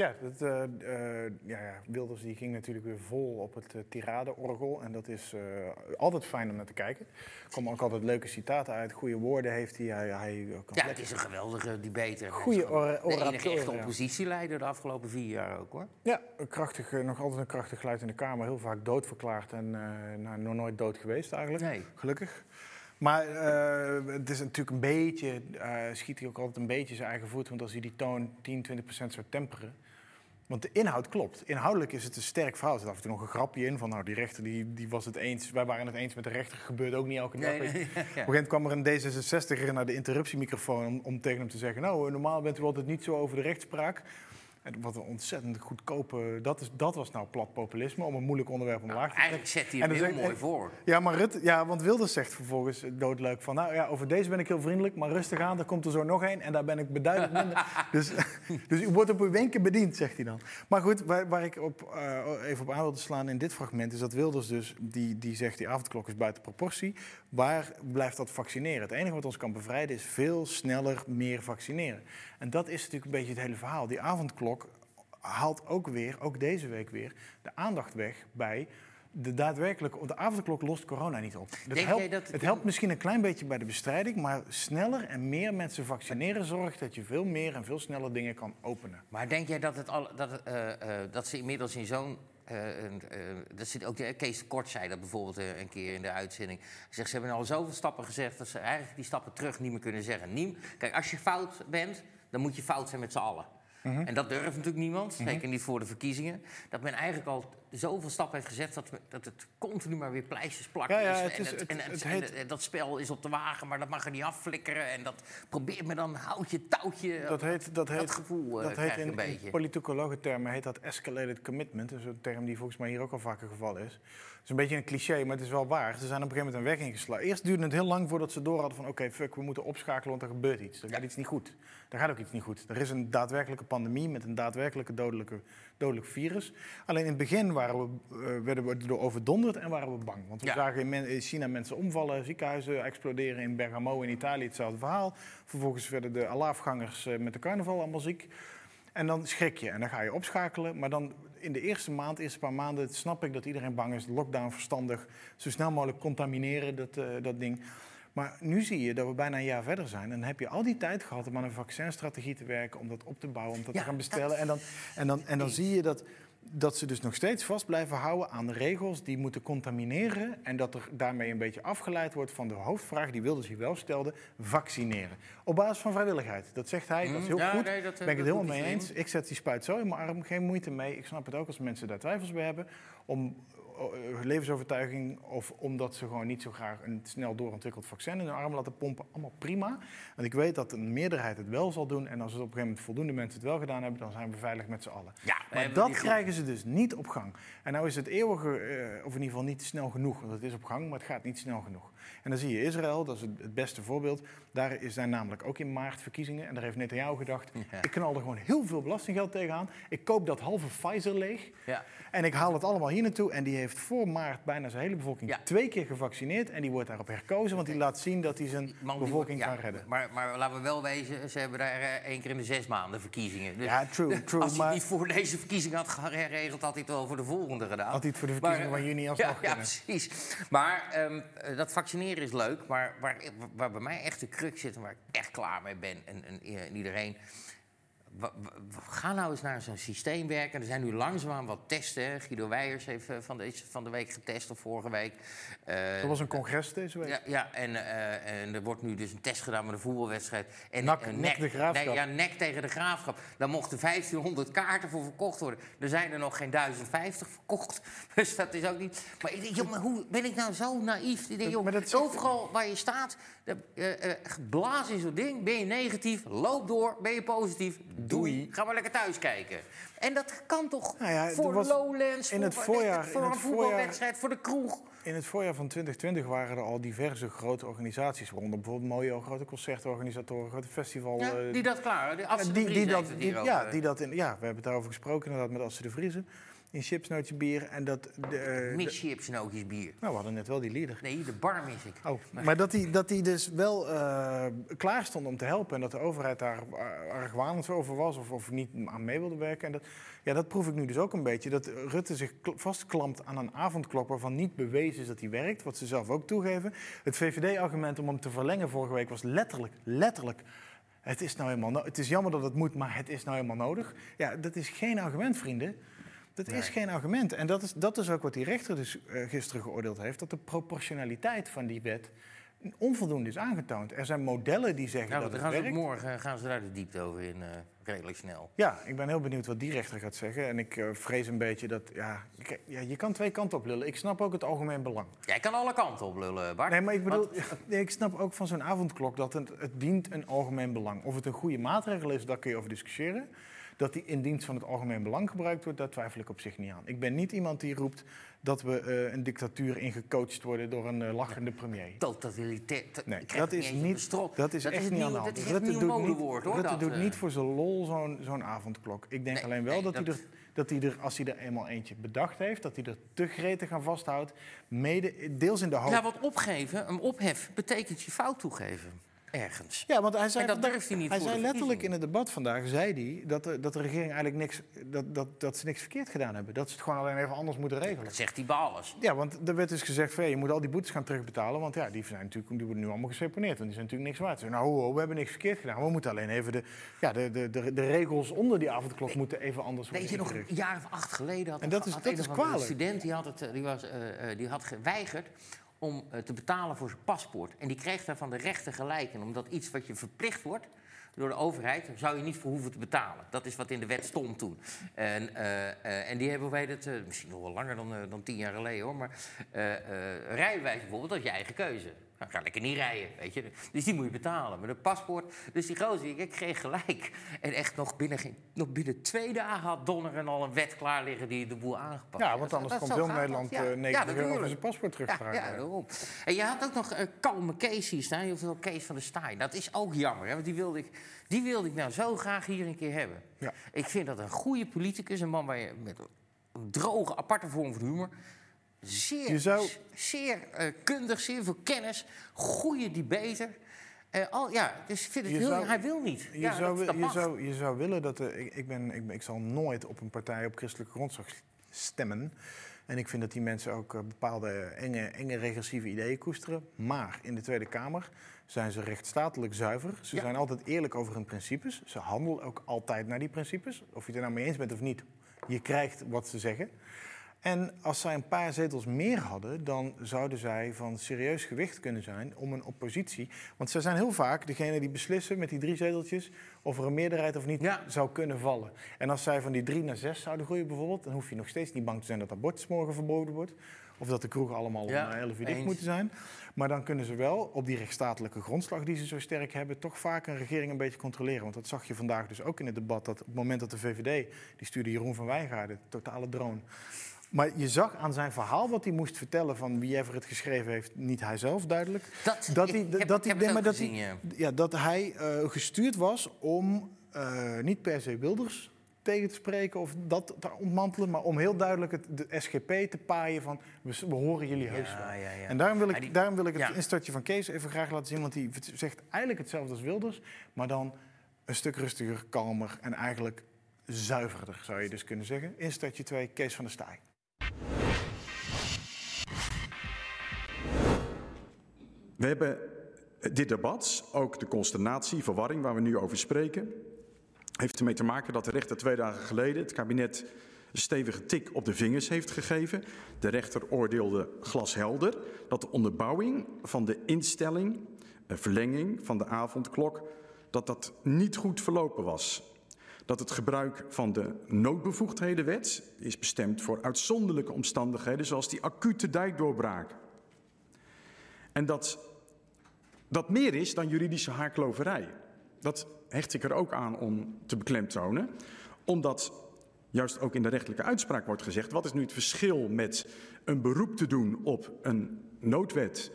Ja, dat, uh, uh, ja, ja, Wilders die ging natuurlijk weer vol op het uh, tiradeorgel. En dat is altijd fijn om naar te kijken. Er komen ook altijd leuke citaten uit. Goede woorden heeft hij. hij, hij kan ja, het is een geweldige debater. Goede orator. De enige echte oppositieleider de afgelopen vier jaar ook, hoor. Ja, een krachtig, nog altijd een krachtig geluid in de Kamer. Heel vaak doodverklaard en nou, nog nooit dood geweest eigenlijk. Nee. Gelukkig. Maar uh, het is natuurlijk een beetje, uh, schiet hij ook altijd een beetje zijn eigen voet. Want als hij die toon 10, 20 procent zou temperen. Want de inhoud klopt. Inhoudelijk is het een sterk verhaal. Er zit af en toe nog een grapje in van, nou, die rechter die, die was het eens. Wij waren het eens met de rechter. Gebeurde ook niet elke dag. Nee, nee, ja. Op een gegeven moment kwam er een D66er naar de interruptiemicrofoon om, om tegen hem te zeggen, nou, normaal bent u altijd niet zo over de rechtspraak. En wat een ontzettend goedkope... Dat, is, dat was nou plat populisme, om een moeilijk onderwerp omlaag te trekken. Eigenlijk zet hij dan heel zegt- mooi voor. Ja, maar Rutte, ja, want Wilders zegt vervolgens doodleuk van... nou ja, over deze ben ik heel vriendelijk, maar rustig aan, er komt er zo nog één... en daar ben ik beduidend minder. dus, dus u wordt op uw wenken bediend, zegt hij dan. Maar goed, waar, waar ik op, eh, even op aan wilde slaan in dit fragment... is dat Wilders dus, die, die zegt die avondklok is buiten proportie... waar blijft dat vaccineren? Het enige wat ons kan bevrijden is veel sneller meer vaccineren. En dat is natuurlijk een beetje het hele verhaal. Die avondklok haalt ook weer, ook deze week weer, de aandacht weg bij de daadwerkelijke, de avondklok lost corona niet op. Het jij helpt, dat- het helpt misschien een klein beetje bij de bestrijding, maar sneller en meer mensen vaccineren zorgt dat je veel meer en veel sneller dingen kan openen. Maar denk jij dat, het al, dat, het, eh, eh, dat ze inmiddels in zo'n. eh, dat zit ook, Kees Kort zei dat bijvoorbeeld een keer in de uitzending. Hij zegt, ze hebben al zoveel stappen gezegd dat ze eigenlijk die stappen terug niet meer kunnen zeggen. Niem, kijk, als je fout bent, dan moet je fout zijn met z'n allen. Mhm. En dat durft natuurlijk niemand, zeker niet voor de verkiezingen. Dat men eigenlijk al zoveel stappen heeft gezet dat, dat het continu maar weer pleisters plakken Ja, ja, is. het en, is- het- en, het het- heet- en- en dat spel is op de wagen, maar dat mag er niet afflikkeren. En dat probeert me dan houtje, touwtje. Dat heet, dat heet, gevoel eh, dat heet in, een beetje. politicologentermen heet dat escalated commitment. Dat is een term die volgens mij hier ook al vaker geval is. Het is een beetje een cliché, maar het is wel waar. Ze zijn op een gegeven moment een weg ingeslagen. Eerst duurde het heel lang voordat ze door hadden van... oké, fuck, we moeten opschakelen, want er gebeurt iets. Er gaat iets niet goed. Er gaat ook iets niet goed. Er is een daadwerkelijke pandemie met een daadwerkelijke dodelijke, dodelijk virus. Alleen in het begin waren we, eh, werden we erdoor overdonderd en waren we bang. Want we Ja. zagen in, men- in China mensen omvallen, ziekenhuizen exploderen. In Bergamo in Italië hetzelfde verhaal. Vervolgens werden de alaafgangers eh, met de carnaval allemaal ziek. En dan schrik je en dan ga je opschakelen. Maar dan in de eerste maand, eerste paar maanden, snap ik dat iedereen bang is. Lockdown verstandig, zo snel mogelijk contamineren, dat, eh, dat ding. Maar nu zie je dat we bijna een jaar verder zijn. En dan heb je al die tijd gehad om aan een vaccinstrategie te werken, om dat op te bouwen, om dat Ja, te gaan bestellen. En dan, en dan, en dan zie je dat, dat ze dus nog steeds vast blijven houden aan de regels die moeten contamineren. En dat er daarmee een beetje afgeleid wordt van de hoofdvraag die Wilders hier wel stelde: vaccineren. Op basis van vrijwilligheid. Dat zegt hij, dat is heel Ja, goed. nee, dat, ben ik het helemaal mee eens. Ik zet die spuit zo in mijn arm, geen moeite mee. Ik snap het ook als mensen daar twijfels bij hebben. Om levensovertuiging of omdat ze gewoon niet zo graag een snel doorontwikkeld vaccin in hun arm laten pompen. Allemaal prima. Want ik weet dat een meerderheid het wel zal doen. En als het op een gegeven moment voldoende mensen het wel gedaan hebben, dan zijn we veilig met z'n allen. Ja, Maar dat krijgen ze dus niet op gang. En nou is het eeuwige, eh, of in ieder geval niet snel genoeg. Want het is op gang, maar het gaat niet snel genoeg. En dan zie je Israël, dat is het, beste voorbeeld. Daar is- zijn namelijk ook in maart verkiezingen. En daar heeft Netanyahu gedacht, Ja. ik knal er gewoon heel veel belastinggeld tegenaan. Ik koop dat halve Pfizer leeg. Ja. En ik haal het allemaal hier naartoe. En die heeft voor maart bijna zijn hele bevolking Ja. twee keer gevaccineerd. En die wordt daarop herkozen, want die laat zien dat hij zijn man bevolking ja, kan redden. Maar, maar laten we wel wezen, ze hebben daar eh, één keer in de zes maanden verkiezingen. Dus Ja, true, true. als hij Maar niet voor deze verkiezing had geregeld, had hij het wel voor de volgende gedaan. had hij het voor de verkiezingen eh, van juni ja, alsnog ja, kunnen. precies. Maar ehm, eh, dat vaccineren is leuk. Maar waar, waar bij mij echt de crux zit en waar ik echt klaar mee ben... en, en, en iedereen... Ga nou eens naar zo'n systeem werken. Er zijn nu langzaamaan wat testen. Guido Weijers heeft eh, van, deze, van de week getest, of vorige week. Eh, Er was een congres deze week. ja, ja en, eh, en er wordt nu dus een test gedaan met een voetbalwedstrijd. En, NAC- en NAC de Graafschap. Nee, ja, nek tegen de graafschap. Daar mochten 1500 kaarten voor verkocht worden. Er zijn er nog geen 1050 verkocht. Dus dat is ook niet. Maar ik denk, joh, maar hoe ben ik nou zo naïef? Ik denk, joh, maar dat overal waar je staat, blaas in zo'n ding. Ben je negatief, loop door. Ben je positief, doei. Ga maar lekker thuis kijken. En dat kan toch Nou ja, voor was Lowlands, in voor, het voorjaar- voor in een het voetbalwedstrijd, voor de kroeg. In het voorjaar van 2020 waren er al diverse grote organisaties, waaronder bijvoorbeeld Mojo, grote concertorganisatoren, grote festival. Ja, eh, die dat klaar. Die, die dat, die- ja, die dat in, ja, we hebben het daarover gesproken inderdaad met Asse de Vriezen. In chips, nootje bier. En dat, de, eh, Mis bier. nou, we hadden net wel die leader. Nee, de bar mis ik. Oh, maar dat hij dat die dus wel eh, klaar stond om te helpen. En dat de overheid daar eh, argwanend over was of, of niet aan mee wilde werken. En dat, ja, dat proef ik nu dus ook een beetje. Dat Rutte zich kl- vastklampt aan een avondklok waarvan niet bewezen is dat die werkt. Wat ze zelf ook toegeven. Het VVD-argument om hem te verlengen vorige week was letterlijk, letterlijk... Het is, nou helemaal no- het is jammer dat het moet, maar het is nou helemaal nodig. Ja, dat is geen argument, vrienden. Dat is geen argument. En dat is, dat is ook wat die rechter dus eh, gisteren geoordeeld heeft. Dat de proportionaliteit van die wet onvoldoende is aangetoond. Er zijn modellen die zeggen dat het gaan ze werkt. morgen gaan ze daar de diepte over in, eh, redelijk snel. Ja, ik ben heel benieuwd wat die rechter gaat zeggen. En ik eh, vrees een beetje dat... Ja, ja, je kan twee kanten op lullen. Ik snap ook het algemeen belang. Jij kan alle kanten op lullen, Bart. Nee, maar ik bedoel, Want- ik snap ook van zo'n avondklok dat het, het dient een algemeen belang. Of het een goede maatregel is, daar kun je over discussiëren. Dat die in dienst van het algemeen belang gebruikt wordt, daar twijfel ik op zich niet aan. Ik ben niet iemand die roept dat we eh, een dictatuur ingecoacht worden door een eh, lachende premier. Totalitair. to- Nee, dat is, niet, dat is Dat echt het niet aan de hand. Dat is nieuw doet, niet, hoor. Rutte dat, doet eh. niet voor zijn lol zo'n zo'n avondklok. Ik denk Nee, alleen wel nee, dat, hij er, dat hij er, als hij er eenmaal eentje bedacht heeft, dat hij er te gretig aan vasthoudt. Mede, deels in de hoop Ja, wat opgeven, een ophef, betekent je fout toegeven. Ergens. Ja, want hij zei, En dat durft hij niet hij zei letterlijk in het debat vandaag, zei hij, dat, de, dat de regering eigenlijk niks, dat, dat, dat ze niks verkeerd gedaan hebben. Dat ze het gewoon alleen even anders moeten regelen. Dat zegt hij bij alles. Ja, want er werd dus gezegd van, je moet al die boetes gaan terugbetalen, want ja, die, zijn natuurlijk, die worden nu allemaal geseponeerd, want die zijn natuurlijk niks waard. Zei, nou, ho, ho, we hebben niks verkeerd gedaan. We moeten alleen even de, ja, de, de, de, de regels onder die avondklok moeten even anders worden Weet je nog, een jaar of acht geleden had, En dat is- had dat een is kwalijk. student die had, het, eh, die, was, eh, eh, die had geweigerd om eh, te betalen voor zijn paspoort. En die kreeg daar van de rechter gelijk in. Omdat iets wat je verplicht wordt door de overheid, zou je niet voor hoeven te betalen. Dat is wat in de wet stond toen. En, eh, eh, en die hebben, het, eh, misschien nog wel langer dan, dan tien jaar geleden hoor. Maar rijbewijs bijvoorbeeld, dat je eigen keuze. Dan ga lekker niet rijden, weet je. Dus die moet je betalen. Maar een paspoort, dus die gozer, ik kreeg gelijk. En echt nog binnen, geen, nog binnen twee dagen had Donner en al een wet klaar liggen die de boel aangepakt. Ja, want anders komt heel Nederland. Ja. eh, Ja, 90 euro zijn paspoort Ja, terugvragen. ja, daarom. En je had ook nog uh, Kalme Kees hier staan. Je had Kees van der Staaij. Dat is ook jammer, hè, want die wilde, ik, die wilde ik nou zo graag hier een keer hebben. Ja. Ik vind dat een goede politicus, een man waar je met een droge, aparte vorm van humor. Zeer, Je zou- zeer eh, kundig, zeer veel kennis, goede debater. Eh, al, ja, dus ik vind het heel, zou- hij wil niet. Je, ja, zou, dat, dat je, zou, je zou willen dat... ik, ik, ben, ik, ik zal nooit op een partij op christelijke grondslag stemmen. En ik vind dat die mensen ook eh, bepaalde enge, enge regressieve ideeën koesteren. Maar in de Tweede Kamer zijn ze rechtsstatelijk zuiver. Ze Ja. zijn altijd eerlijk over hun principes. Ze handelen ook altijd naar die principes. Of je het er nou mee eens bent of niet. Je krijgt wat ze zeggen. En als zij een paar zetels meer hadden, dan zouden zij van serieus gewicht kunnen zijn om een oppositie. Want zij zijn heel vaak degene die beslissen met die drie zeteltjes of er een meerderheid of niet Ja. zou kunnen vallen. En als zij van die drie naar zes zouden groeien bijvoorbeeld, dan hoef je nog steeds niet bang te zijn dat abortus morgen verboden wordt. Of dat de kroegen allemaal Ja, om 11 uur dicht moeten zijn. Maar dan kunnen ze wel op die rechtsstatelijke grondslag die ze zo sterk hebben, toch vaak een regering een beetje controleren. Want dat zag je vandaag dus ook in het debat. Dat op het moment dat de VVD, die stuurde Jeroen van Wijngaarden, totale drone. Maar je zag aan zijn verhaal wat hij moest vertellen van wie ever het geschreven heeft, niet hij zelf duidelijk. Dat, Dat hij, heb, dat hij, nee, maar dat gezien, hij, ja. ja, dat hij eh, gestuurd was om eh, niet per se Wilders tegen te spreken of dat te ontmantelen, maar om heel duidelijk het, de SGP te paaien van we, we horen jullie heus wel. Ja, ja, ja. En daarom wil ik, die- daarom wil ik het instartje van Kees even graag laten zien, want hij zegt eigenlijk hetzelfde als Wilders, maar dan een stuk rustiger, kalmer en eigenlijk zuiverder, zou je dus kunnen zeggen. Instartje 2, Kees van der Staaij. We hebben dit debat, ook de consternatie, verwarring waar we nu over spreken, heeft ermee te maken dat de rechter twee dagen geleden het kabinet een stevige tik op de vingers heeft gegeven. De rechter oordeelde glashelder dat de onderbouwing van de instelling, verlenging van de avondklok, dat dat niet goed verlopen was. Dat het gebruik van de noodbevoegdhedenwet is bestemd voor uitzonderlijke omstandigheden, zoals die acute dijkdoorbraak. En dat dat meer is dan juridische haarkloverij. Dat hecht ik er ook aan om te beklemtonen, omdat juist ook in de rechtelijke uitspraak wordt gezegd: wat is nu het verschil met een beroep te doen op een noodwet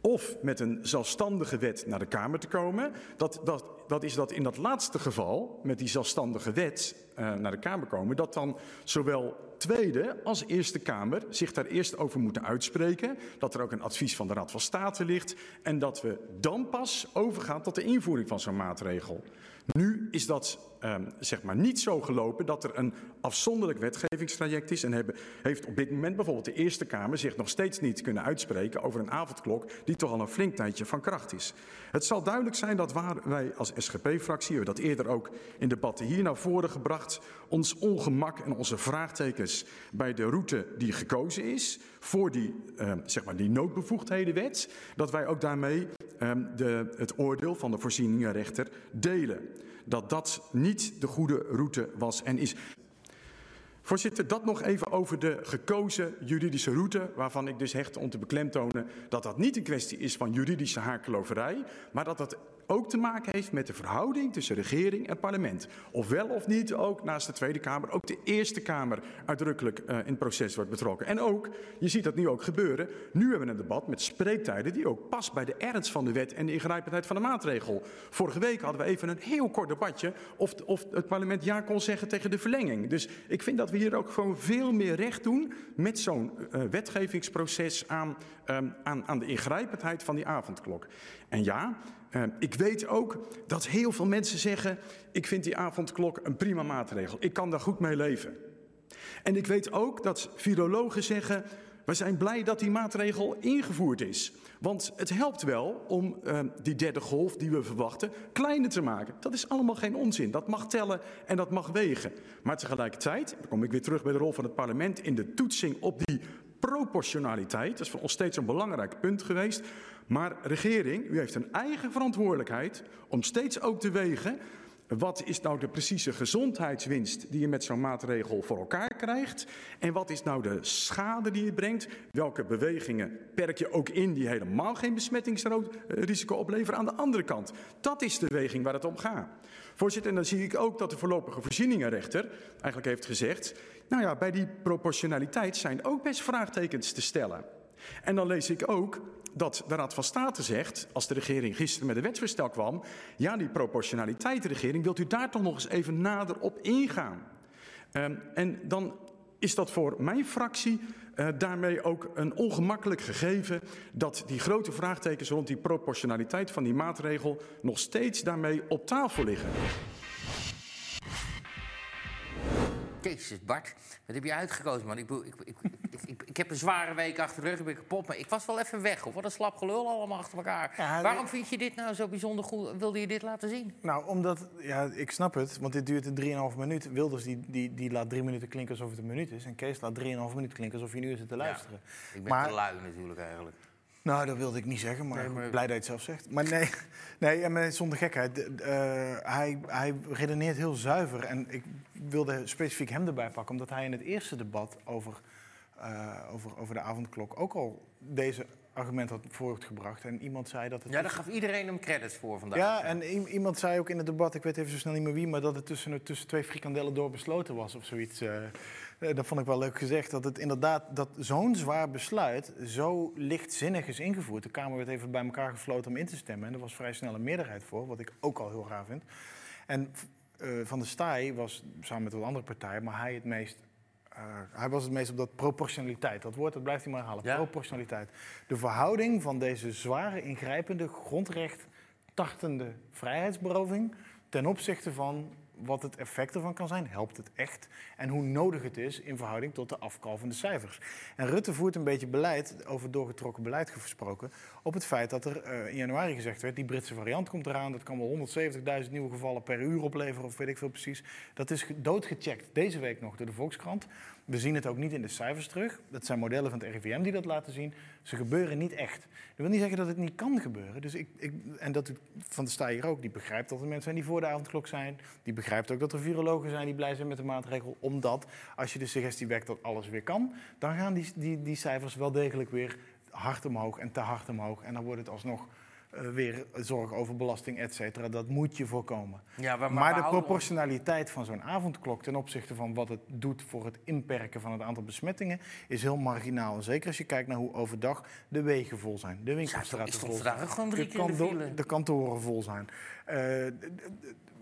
of met een zelfstandige wet naar de Kamer te komen? Dat, dat, dat is dat in dat laatste geval, met die zelfstandige wet eh, naar de Kamer komen, dat dan zowel Tweede als Eerste Kamer zich daar eerst over moeten uitspreken. Dat er ook een advies van de Raad van State ligt. En dat we dan pas overgaan tot de invoering van zo'n maatregel. Nu is dat eh, zeg maar niet zo gelopen dat er een afzonderlijk wetgevingstraject is. En hebben, heeft op dit moment bijvoorbeeld de Eerste Kamer zich nog steeds niet kunnen uitspreken over een avondklok die toch al een flink tijdje van kracht is. Het zal duidelijk zijn dat waar wij als SGP-fractie, hebben dat eerder ook in debatten hier naar voren gebracht, ons ongemak en onze vraagtekens bij de route die gekozen is voor die, eh, zeg maar die noodbevoegdhedenwet, dat wij ook daarmee eh, de, het oordeel van de voorzieningenrechter delen. Dat dat niet de goede route was en is. Voorzitter, dat nog even over de gekozen juridische route, waarvan ik dus hecht om te beklemtonen dat dat niet een kwestie is van juridische haarkloverij, maar dat dat ook te maken heeft met de verhouding tussen regering en parlement. Of wel of niet ook naast de Tweede Kamer, ook de Eerste Kamer uitdrukkelijk uh, in het proces wordt betrokken. En ook, je ziet dat nu ook gebeuren, nu hebben we een debat met spreektijden die ook past bij de ernst van de wet en de ingrijpendheid van de maatregel. Vorige week hadden we even een heel kort debatje of, of het parlement ja kon zeggen tegen de verlenging. Dus ik vind dat we hier ook gewoon veel meer recht doen met zo'n uh, wetgevingsproces aan, um, aan, aan de ingrijpendheid van die avondklok. En ja, Eh, ik weet ook dat heel veel mensen zeggen: ik vind die avondklok een prima maatregel. Ik kan daar goed mee leven. En ik weet ook dat virologen zeggen: we zijn blij dat die maatregel ingevoerd is. Want het helpt wel om uh, die derde golf die we verwachten kleiner te maken. Dat is allemaal geen onzin. Dat mag tellen en dat mag wegen. Maar tegelijkertijd, dan kom ik weer terug bij de rol van het parlement in de toetsing op die proportionaliteit. Is voor ons steeds een belangrijk punt geweest. Maar regering, u heeft een eigen verantwoordelijkheid om steeds ook te wegen wat is nou de precieze gezondheidswinst die je met zo'n maatregel voor elkaar krijgt? En wat is nou de schade die je brengt? Welke bewegingen perk je ook in die helemaal geen besmettingsrisico opleveren aan de andere kant? Dat is de weging waar het om gaat. Voorzitter, en dan zie ik ook dat de voorlopige voorzieningenrechter eigenlijk heeft gezegd... nou ja, bij die proportionaliteit zijn ook best vraagtekens te stellen. En dan lees ik ook dat de Raad van State zegt, als de regering gisteren met een wetsvoorstel kwam, ja, die proportionaliteit, regering, wilt u daar toch nog eens even nader op ingaan? Um, en dan is dat voor mijn fractie uh, daarmee ook een ongemakkelijk gegeven dat die grote vraagtekens rond die proportionaliteit van die maatregel nog steeds daarmee op tafel liggen. Jezus, Bart, wat heb je uitgekozen, man? Ik, ik, ik, ik, heb een zware week achter de rug, ik ben kapot, maar ik was wel even weg. Of wat een slap gelul allemaal achter elkaar. Ja, Waarom vind je dit nou zo bijzonder goed? Wilde je dit laten zien? Nou, omdat, ja, ik snap het, want dit duurt 3,5 minuut. Wilders die, die, die laat drie minuten klinken alsof het een minuut is. En Kees laat 3,5 minuten klinken alsof je nu zit te luisteren. Ja, ik ben maar, te lui natuurlijk eigenlijk. Nou, dat wilde ik niet zeggen, maar, nee, maar... blij dat je het zelf zegt. Maar nee, nee maar zonder gekheid. Uh, hij, hij redeneert heel zuiver. En ik wilde specifiek hem erbij pakken, omdat hij in het eerste debat over, over, over de avondklok ook al deze argument had voortgebracht. En iemand zei dat het. Ja, daar gaf iedereen hem credits voor vandaag. Ja, en iemand zei ook in het debat, ik weet even zo snel niet meer wie, maar dat het tussen, tussen twee frikandellen door besloten was of zoiets. Uh, dat vond ik wel leuk gezegd. Dat het inderdaad dat zo'n zwaar besluit zo lichtzinnig is ingevoerd. De Kamer werd even bij elkaar gefloten om in te stemmen. En er was vrij snel een meerderheid voor, wat ik ook al heel raar vind. En uh, Van der Staaij was samen met wat andere partijen, maar hij het meest hij was het meest op dat proportionaliteit. Dat woord dat blijft hij maar halen. Ja? Proportionaliteit. De verhouding van deze zware, ingrijpende, grondrecht tartende vrijheidsberoving ten opzichte van wat het effect ervan kan zijn. Helpt het echt? En hoe nodig het is in verhouding tot de afkalvende cijfers. En Rutte voert een beetje beleid, over doorgetrokken beleid gesproken, op het feit dat er uh, in januari gezegd werd, die Britse variant komt eraan, dat kan wel 170.000 nieuwe gevallen per uur opleveren, of weet ik veel precies. Dat is doodgecheckt deze week nog door de Volkskrant. We zien het ook niet in de cijfers terug. Dat zijn modellen van het RIVM die dat laten zien. Ze gebeuren niet echt. Dat wil niet zeggen dat het niet kan gebeuren. Dus ik, ik, en dat van de sta hier ook, die begrijpt dat er mensen zijn die voor de avondklok zijn. Die begrijpt ook dat er virologen zijn die blij zijn met de maatregel. Omdat als je de suggestie wekt dat alles weer kan, dan gaan die, die, die cijfers wel degelijk weer hard omhoog en te hard omhoog. En dan wordt het alsnog uh, weer zorg over belasting, et cetera. Dat moet je voorkomen. Ja, maar, maar, maar de proportionaliteit van zo'n avondklok ten opzichte van wat het doet voor het inperken van het aantal besmettingen is heel marginaal. Zeker als je kijkt naar hoe overdag de wegen vol zijn, de winkelstraten vol zijn, de, de, kantoren vol zijn. Uh,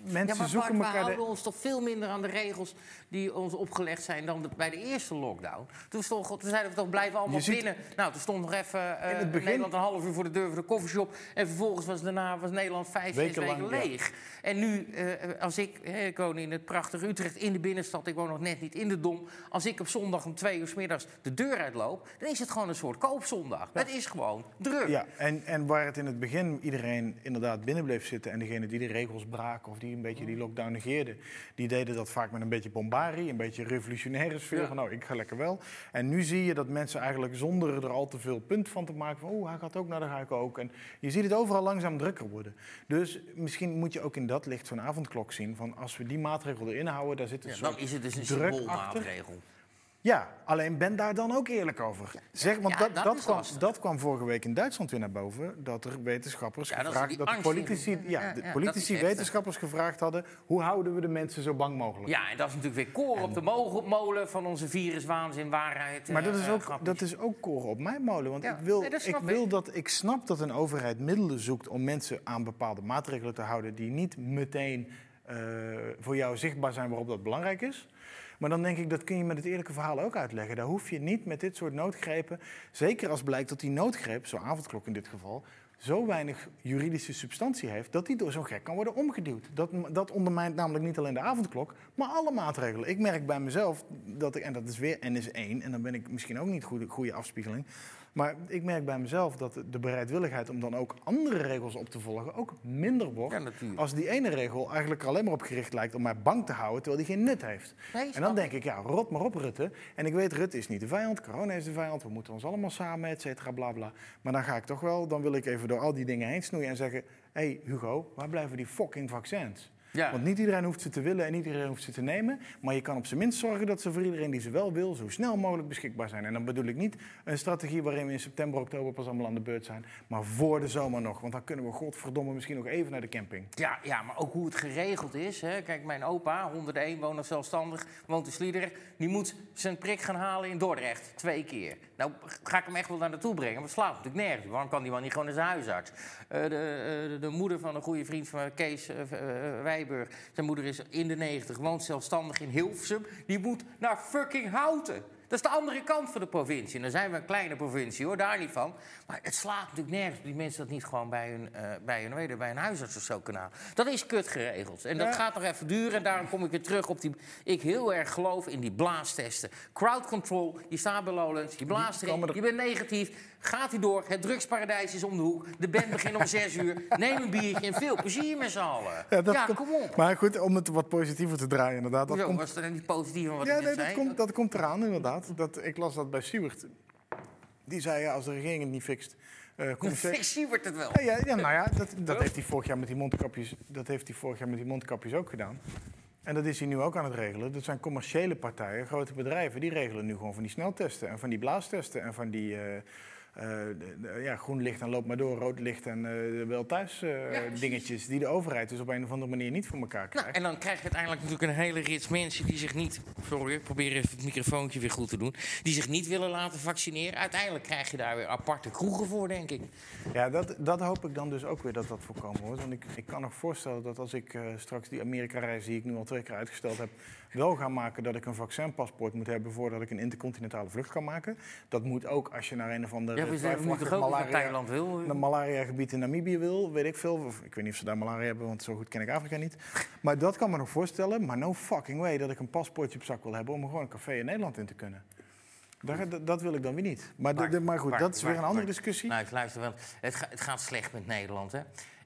mensen ja, maar zoeken we houden ons toch veel minder aan de regels die ons opgelegd zijn dan de, bij de eerste lockdown. Toen, stond, toen zeiden we toch blijven allemaal ziet, binnen. Nou, toen stond nog even uh, begin... Nederland een half uur voor de deur van de koffieshop. En vervolgens was daarna was Nederland vijf, weken zes weken lang, leeg. Ja. En nu, uh, als ik, hè, ik woon in het prachtige Utrecht in de binnenstad, ik woon nog net niet in de Dom. Als ik op zondag om twee uur s middags de deur uitloop, dan is het gewoon een soort koopzondag. Ja. Het is gewoon druk. Ja, en, en waar het in het begin iedereen inderdaad binnen bleef zitten en degene die de regels braken of die een beetje die lockdown negeerden, die deden dat vaak met een beetje een beetje revolutionaire sfeer. Ja. Van nou, ik ga lekker wel. En nu zie je dat mensen eigenlijk zonder er al te veel punt van te maken van oh, hij gaat ook naar, de ga ik ook. En je ziet het overal langzaam drukker worden. Dus misschien moet je ook in dat licht zo'n avondklok zien van als we die maatregel erin houden, daar zit een ja, Dan is het dus een symboolmaatregel. Ja, alleen ben daar dan ook eerlijk over. Zeg, want ja, dat, dat, kwam, dat, kwam, vorige week in Duitsland weer naar boven. Dat er wetenschappers ja, gevraagd... Dat, de politici, ja, de politici wetenschappers gevraagd hadden... hoe houden we de mensen zo bang mogelijk? Ja, en dat is natuurlijk weer koren op de molen van onze viruswaanzin waarheid. Maar dat is ook, uh, dat is ook koren op mijn molen. Want ik, wil, nee, ik, wil dat, ik snap dat een overheid middelen zoekt... om mensen aan bepaalde maatregelen te houden... die niet meteen uh, voor jou zichtbaar zijn waarop dat belangrijk is... Maar dan denk ik, dat kun je met het eerlijke verhaal ook uitleggen. Daar hoef je niet met dit soort noodgrepen, zeker als blijkt dat die noodgreep, zo'n avondklok in dit geval, zo weinig juridische substantie heeft dat die door zo'n gek kan worden omgeduwd. Dat, dat ondermijnt namelijk niet alleen de avondklok, maar alle maatregelen. Ik merk bij mezelf dat ik, en dat is weer N1, en dan ben ik misschien ook niet goede, goede afspiegeling. Maar ik merk bij mezelf dat de bereidwilligheid om dan ook andere regels op te volgen ook minder wordt. Ja, als die ene regel eigenlijk er alleen maar op gericht lijkt om mij bang te houden, terwijl die geen nut heeft. Nee, en dan denk ik, ja, rot maar op Rutte. En ik weet, Rutte is niet de vijand, corona is de vijand, we moeten ons allemaal samen, et cetera, bla bla. Maar dan ga ik toch wel, dan wil ik even door al die dingen heen snoeien en zeggen, hé hey, Hugo, waar blijven die fucking vaccins? Ja. Want niet iedereen hoeft ze te willen en niet iedereen hoeft ze te nemen. Maar je kan op zijn minst zorgen dat ze voor iedereen die ze wel wil, zo snel mogelijk beschikbaar zijn. En dan bedoel ik niet een strategie waarin we in september, oktober pas allemaal aan de beurt zijn. Maar voor de zomer nog. Want dan kunnen we godverdomme misschien nog even naar de camping. Ja, ja, maar ook hoe het geregeld is. Hè. Kijk, mijn opa, 101, woont nog zelfstandig, woont in Sliedrecht. Die moet zijn prik gaan halen in Dordrecht, twee keer. Nou, ga ik hem echt wel naar naartoe brengen, maar het slaat natuurlijk nergens. Waarom kan die man niet gewoon naar zijn huisarts? Eh, de, eh, de, de moeder van een goede vriend van Kees eh, Wijburg, zijn moeder is in de 90, woont zelfstandig in Hilversum. Die moet naar fucking Houten. Dat is de andere kant van de provincie. En dan zijn we een kleine provincie, hoor, daar niet van. Maar het slaat natuurlijk nergens op die mensen dat niet gewoon bij hun, eh, bij hun, je, bij een huisarts of zo kunnen halen. Dat is kut geregeld. En dat Ja. gaat nog even duren. En daarom kom ik weer terug op die... Ik heel erg geloof in die blaastesten. Crowd control, je staat bij Lowlands, je blaast erin, er- je bent negatief. Gaat hij door, het drugsparadijs is om de hoek. De band begint om zes uur. Neem een biertje en veel plezier met z'n allen. Ja, dat komt- kom op. Maar goed, om het wat positiever te draaien, inderdaad. Dat komt, was er niet positief van wat ja, ik nee, dat, zei? komt, dat komt eraan, inderdaad. Dat, ik las dat bij Siewert. Die zei, ja, als de regering het niet fixt... eh commerciële- Fictie wordt het wel. Ja, ja, ja, nou ja, dat, dat heeft hij vorig jaar met die mondkapjes, dat heeft hij vorig jaar met die mondkapjes ook gedaan. En dat is hij nu ook aan het regelen. Dat zijn commerciële partijen, grote bedrijven, die regelen nu gewoon van die sneltesten en van die blaastesten en van die eh, eh, ja, groen licht en loop maar door, rood licht en eh, wel thuis eh, Ja, dingetjes die de overheid dus op een of andere manier niet voor elkaar krijgt. Nou, en dan krijg je uiteindelijk natuurlijk een hele rits mensen die zich niet... Sorry, ik probeer even het microfoontje weer goed te doen. Die zich niet willen laten vaccineren. Uiteindelijk krijg je daar weer aparte kroegen voor, denk ik. Ja, dat, dat hoop ik dan dus ook weer dat dat voorkomen wordt. Want ik, ik kan nog voorstellen dat als ik eh, straks die Amerika-reis die ik nu al twee keer uitgesteld heb, wel ga maken dat ik een vaccinpaspoort moet hebben voordat ik een intercontinentale vlucht kan maken. Dat moet ook als je naar een of andere Ja, we toch ook naar malaria, Thailand wil. een malaria-gebied in Namibië wil, weet ik veel. Ik weet niet of ze daar malaria hebben, want zo goed ken ik Afrika niet. Maar dat kan me nog voorstellen. Maar no fucking way dat ik een paspoortje op zak wil hebben om gewoon een café in Nederland in te kunnen. Daar- dat, dat wil ik dan weer niet. Maar, de- de- maar goed, dat is weer een andere discussie. Nou, ik luister wel. Het, ga- het gaat slecht met Nederland, hè.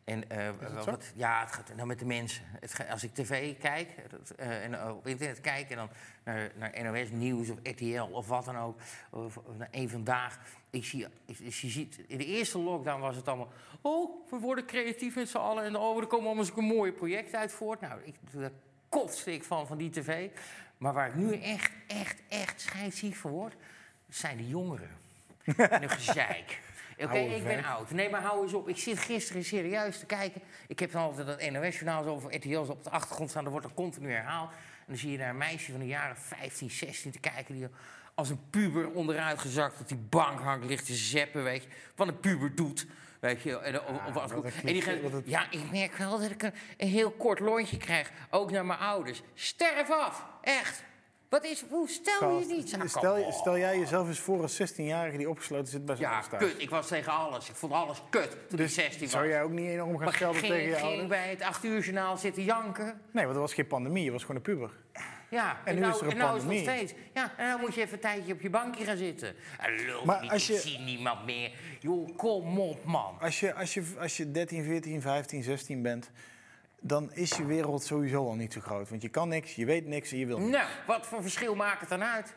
En, eh, wat- ja, het gaat nou, met de mensen. Het als ik tv kijk eh, en eh, op internet kijk en dan naar, naar NOS Nieuws of RTL of wat dan ook, of, of naar één vandaag. Ik zie, ik, je ziet, in de eerste lockdown was het allemaal. Oh, we worden creatief met z'n allen en oh, er komen allemaal zulke mooie projecten uit voort. Nou, ik, daar kotste ik van, van die tv. Maar waar ik nu echt, echt, echt scheidsziek van word, zijn de jongeren. En een gezeik. Oké, ik ben oud. Nee, maar hou eens op. Ik zit gisteren serieus te kijken. Ik heb dan altijd dat NOS-journaal zo over RTL's op de achtergrond staan. Dat wordt er continu herhaald. En dan zie je daar een meisje van de jaren 15, 16 te kijken... die als een puber onderuit gezakt op die bank hangt, ligt te zeppen, weet je. Wat een puber doet, weet je. En, of, of wat- wat een en die het- ja, ik merk wel dat ik een, een heel kort lontje krijg. Ook naar mijn ouders. Sterf af, echt. Wat is, hoe stel je niet zo? Stel, je- stel jij jezelf eens voor als 16-jarige die opgesloten zit bij zijn Ja, kut. Ik was tegen alles. Ik vond alles kut toen Dus ik 16 was. zou jij ook niet enorm gaan schelden tegen je ging ouders? bij het 8 uur journaal zitten janken. Nee, want er was geen pandemie, je was gewoon een puber. Ja, En nu nou, is er een en nou is het nog steeds. Ja, en dan moet je even een tijdje op je bankje gaan zitten. En lul Maar niet, als je- ik zie niemand meer. Joh, kom op, man. Als je, als, je, als je 13, 14, 15, 16 bent, dan is je wereld sowieso al niet zo groot. Want je kan niks, je weet niks en je wil niks. Nou, wat voor verschil maakt het dan uit?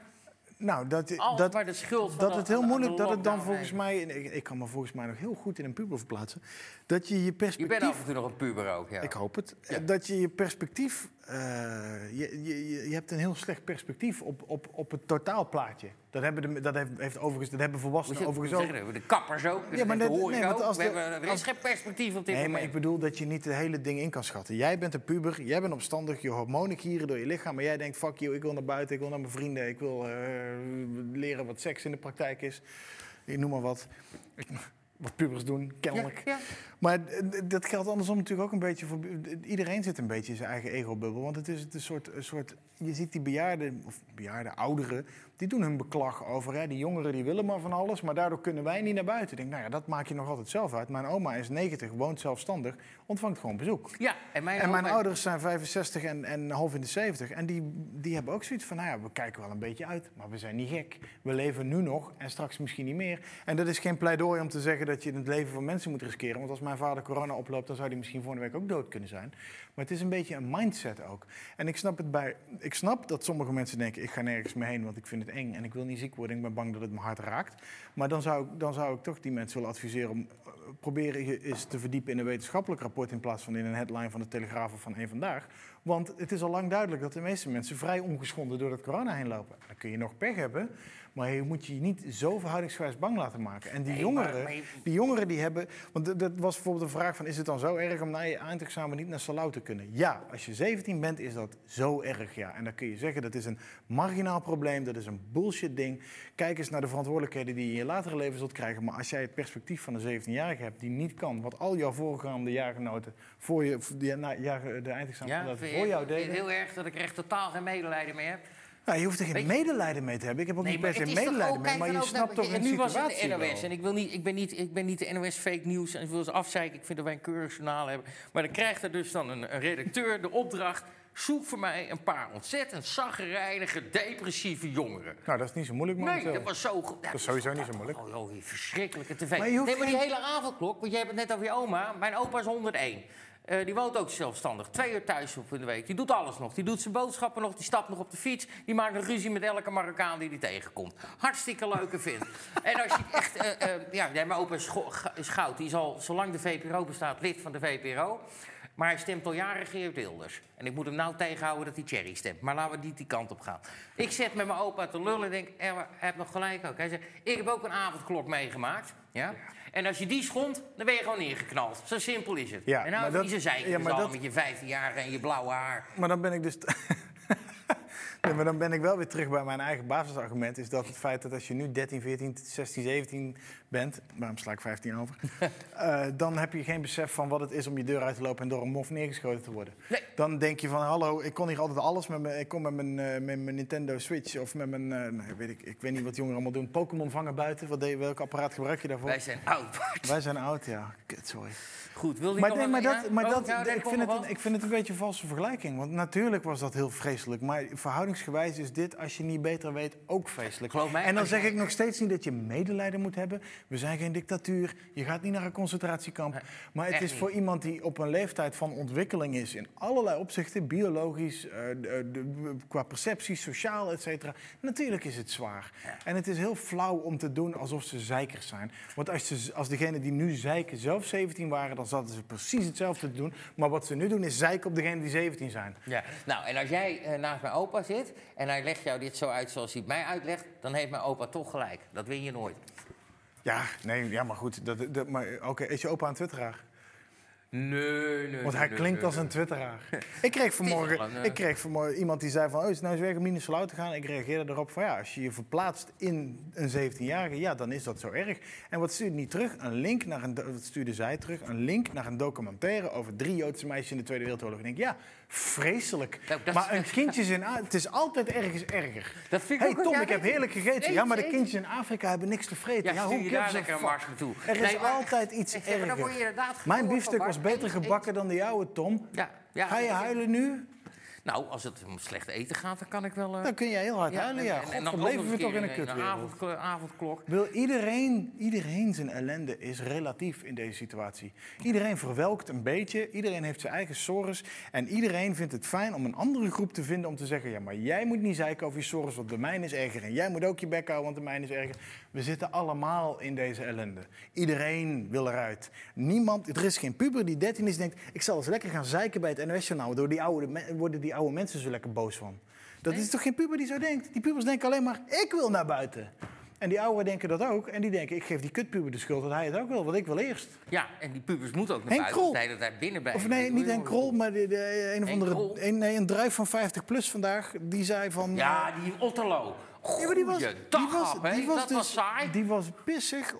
Nou, dat, Altijd dat, maar de schuld van dat het heel moeilijk, dat het dan volgens mij, ik, ik kan me volgens mij nog heel goed in een puber verplaatsen, dat je je Je perspectief... bent af en toe nog een puber ook, ja. Ik hoop het. Ja. Dat je je perspectief. eh, je, je, je- je hebt een heel slecht perspectief op, op, op het totaalplaatje. Dat, hebben de, dat heeft, heeft overigens, dat hebben Moet volwassenen je- overigens ook. zeggen, De kappers ook. Ja, maar dat nee, want als We de- hebben, er is geen perspectief op dit Nee, maar moment. ik bedoel dat je niet het hele ding in kan schatten. Jij bent een puber, jij bent opstandig, je hormonen kieren door je lichaam. Maar jij denkt, fuck you, ik wil naar buiten, ik wil naar mijn vrienden. Ik wil eh, leren wat seks in de praktijk is. Ik noem maar wat. Wat pubers doen, kennelijk. Ja, ja. Maar dat geldt andersom natuurlijk ook een beetje voor... Iedereen zit een beetje in zijn eigen ego-bubbel. Want het is een soort, een soort... Je ziet die bejaarden, of bejaarden, ouderen... die doen hun beklag over... Hè, die jongeren die willen maar van alles... maar daardoor kunnen wij niet naar buiten. Ik denk, nou ja, dat maak je nog altijd zelf uit. Mijn oma is 90, woont zelfstandig... ontvangt gewoon bezoek. Ja, en mijn, En mijn oma- ouders zijn 65 en, en half in de 70. En die, die hebben ook zoiets van, nou ja, we kijken wel een beetje uit. Maar we zijn niet gek. We leven nu nog en straks misschien niet meer. En dat is geen pleidooi om te zeggen dat je het leven van mensen moet riskeren. Want als mijn vader corona oploopt, dan zou hij misschien volgende week ook dood kunnen zijn. Maar het is een beetje een mindset ook. En ik snap, het bij, ik snap dat sommige mensen denken, ik ga nergens meer heen, want ik vind het eng. En ik wil niet ziek worden, ik ben bang dat het me hard raakt. Maar dan zou, ik, dan zou ik toch die mensen willen adviseren om eh, proberen je eens te verdiepen in een wetenschappelijk rapport in plaats van in een headline van de Telegraaf of van één vandaag. Want het is al lang duidelijk dat de meeste mensen vrij ongeschonden door het corona heen lopen. Dan kun je nog pech hebben, maar je moet je niet zo verhoudingsgewijs bang laten maken. En die Nee, jongeren, maar- maar je- die jongeren die hebben. Want dat- was bijvoorbeeld een vraag van: is het dan zo erg om na je eindexamen niet naar Salau te kunnen? Ja, als je 17 bent, is dat zo erg. Ja. En dan kun je zeggen dat is een marginaal probleem, dat is een bullshit ding. Kijk eens naar de verantwoordelijkheden die je in je latere leven zult krijgen. Maar als jij het perspectief van een 17-jarige hebt die niet kan, wat al jouw voorgaande jaargenoten voor je die, na, de eindexamen Ja, voor jou deden. het heel erg dat ik er echt totaal geen medelijden mee heb. Nou, je hoeft er geen medelijden mee te hebben. Ik heb ook niet per se medelijden mee, maar je snapt toch en een nu was situatie het de NOS en ik, wil niet, ik, ben niet, ik ben niet de NOS fake news en ik wil ze afzeiken. Ik vind dat wij een keurig journaal hebben. Maar dan krijgt er dus dan een, een redacteur de opdracht... zoek voor mij een paar ontzettend zaggerijnige, depressieve jongeren. Nou, dat is niet zo moeilijk, man. Nee, dat was zo... goed. Dat is sowieso niet zo moeilijk. Oh, joh, die verschrikkelijke tv. Maar je hoeft nee, maar die geen- hele avondklok, want je hebt het net over je oma. Mijn opa is 101. Eh, die woont ook zelfstandig. Twee uur thuis op in de week. Die doet alles nog. Die doet zijn boodschappen nog. Die stapt nog op de fiets. Die maakt een ruzie met elke Marokkaan die hij tegenkomt. Hartstikke leuke vent. en als je echt... eh, eh, ja, nee, mijn opa is, goud. Die is al, zolang de VPRO bestaat, lid van de VPRO. Maar hij stemt al jaren Geert Wilders. En ik moet hem nou tegenhouden dat hij Thierry stemt. Maar laten we niet die kant op gaan. Ik zet met mijn opa te lullen en denk, hij heeft nog gelijk ook. Hij zegt, ik heb ook een avondklok meegemaakt. Ja? En als je die schond, dan ben je gewoon neergeknald. Zo simpel is het. Ja, en maar nou dat- niet zo ja, dus maar dat- met je 15-jarige en je blauwe haar. Maar dan ben ik dus. nee, maar dan ben ik wel weer terug bij mijn eigen basisargument. Is dat het feit dat als je nu 13, 14, 16, 17 bent. Waarom sla ik 15 over? eh, dan heb je geen besef van wat het is om je deur uit te lopen en door een mof neergeschoten te worden. Nee. Dan denk je van: hallo, ik kon hier altijd alles met mijn, ik kon met mijn, eh, met mijn Nintendo Switch of met mijn. eh, nou, weet ik, ik weet niet wat jongeren allemaal doen. Pokémon vangen buiten. Wat deed, welk apparaat gebruik je daarvoor? Wij zijn oud. Wij zijn oud, ja. Kut, sorry. Goed, wil je Maar, nog nee, maar, dat, maar Oh, dat, nee, ik, kom vind het, ik vind het een beetje een valse vergelijking. Want natuurlijk was dat heel vreselijk. Maar verhoudingsgewijs is dit, als je niet beter weet, ook. Geloof mij, en dan zeg ik nog steeds niet dat je medelijden moet hebben. We zijn geen dictatuur. Je gaat niet naar een concentratiekamp. Nee, maar het is niet. voor iemand die op een leeftijd van ontwikkeling is... in allerlei opzichten, biologisch, eh, de- de- qua perceptie, sociaal, et cetera. Natuurlijk is het zwaar. En het is heel flauw om te doen alsof ze zeikers zijn. Want als, ze, als degenen die nu zeiken zelf 17 waren... dan zaten ze precies hetzelfde te doen. Maar wat ze nu doen is zeiken op degenen die 17 zijn. Ja, nou, en als jij eh, naast mijn opa zit en hij legt jou dit zo uit zoals hij het mij uitlegt, dan heeft mijn opa toch gelijk. Dat win je nooit. Ja, nee, ja, maar goed. Dat, dat, maar, Oké, is je opa een twitteraar? Nee, nee. Want hij klinkt als een twitteraar. Ik kreeg vanmorgen, een, eh, ik kreeg vanmorgen iemand die zei van... Oh, is het nou eens weer om minus te gaan? Ik reageerde erop van ja, als je je verplaatst in een 17-jarige... ja, dan is dat zo erg. En wat stuurde niet terug? Een link naar een... Wat stuurde zij terug? Een link naar een documentaire over drie Joodse meisjes in de Tweede Wereldoorlog. En ik denk, ja, vreselijk. Nou, dat- maar een kindje in... A- Het is altijd ergens erger. Dat vind ik hey ook- Tom, ja, ik heb heerlijk gegeten. Ja, maar de kindjes in Afrika hebben niks te vreten. Ja, hoe je daar lekker een fuck? mars naartoe. Er is Nee, maar- altijd iets erger. Mijn biefstuk was beter gebakken dan de jouwe, Tom. Ja, ja. Ga je huilen nu? Nou, als het om slecht eten gaat, dan kan ik wel... eh, Dan kun je heel hard huilen, ja. en- en- dan leven we toch in een Een kutwereld. avond, avondklok. Wil iedereen, iedereen zijn ellende is relatief in deze situatie. Iedereen verwelkt een beetje, iedereen heeft zijn eigen sores. En iedereen vindt het fijn om een andere groep te vinden om te zeggen... ja, maar jij moet niet zeiken over je sores, want de mijne is erger. En jij moet ook je bek houden, want de mijne is erger. We zitten allemaal in deze ellende. Iedereen wil eruit. Niemand, er is geen puber die 13 is en denkt... ik zal eens lekker gaan zeiken bij het NOS-journaal. Door die oude, worden die oude mensen zo lekker boos van. Dat is toch geen puber die zo denkt? Die pubers denken alleen maar, ik wil naar buiten. En die ouderen denken dat ook. En die denken, ik geef die kutpuber de schuld dat hij het ook wil, want ik wil eerst. Ja, en die pubers moeten ook naar Henk buiten. Krol. Tijd binnen. Of nee, niet Henk Krol, maar de, de, een of andere... Een, nee, een druif van 50 plus vandaag, die zei van... Ja, die Otterlo. Ja, die was, was, hè? die was dat dus, was saai. Die was pissig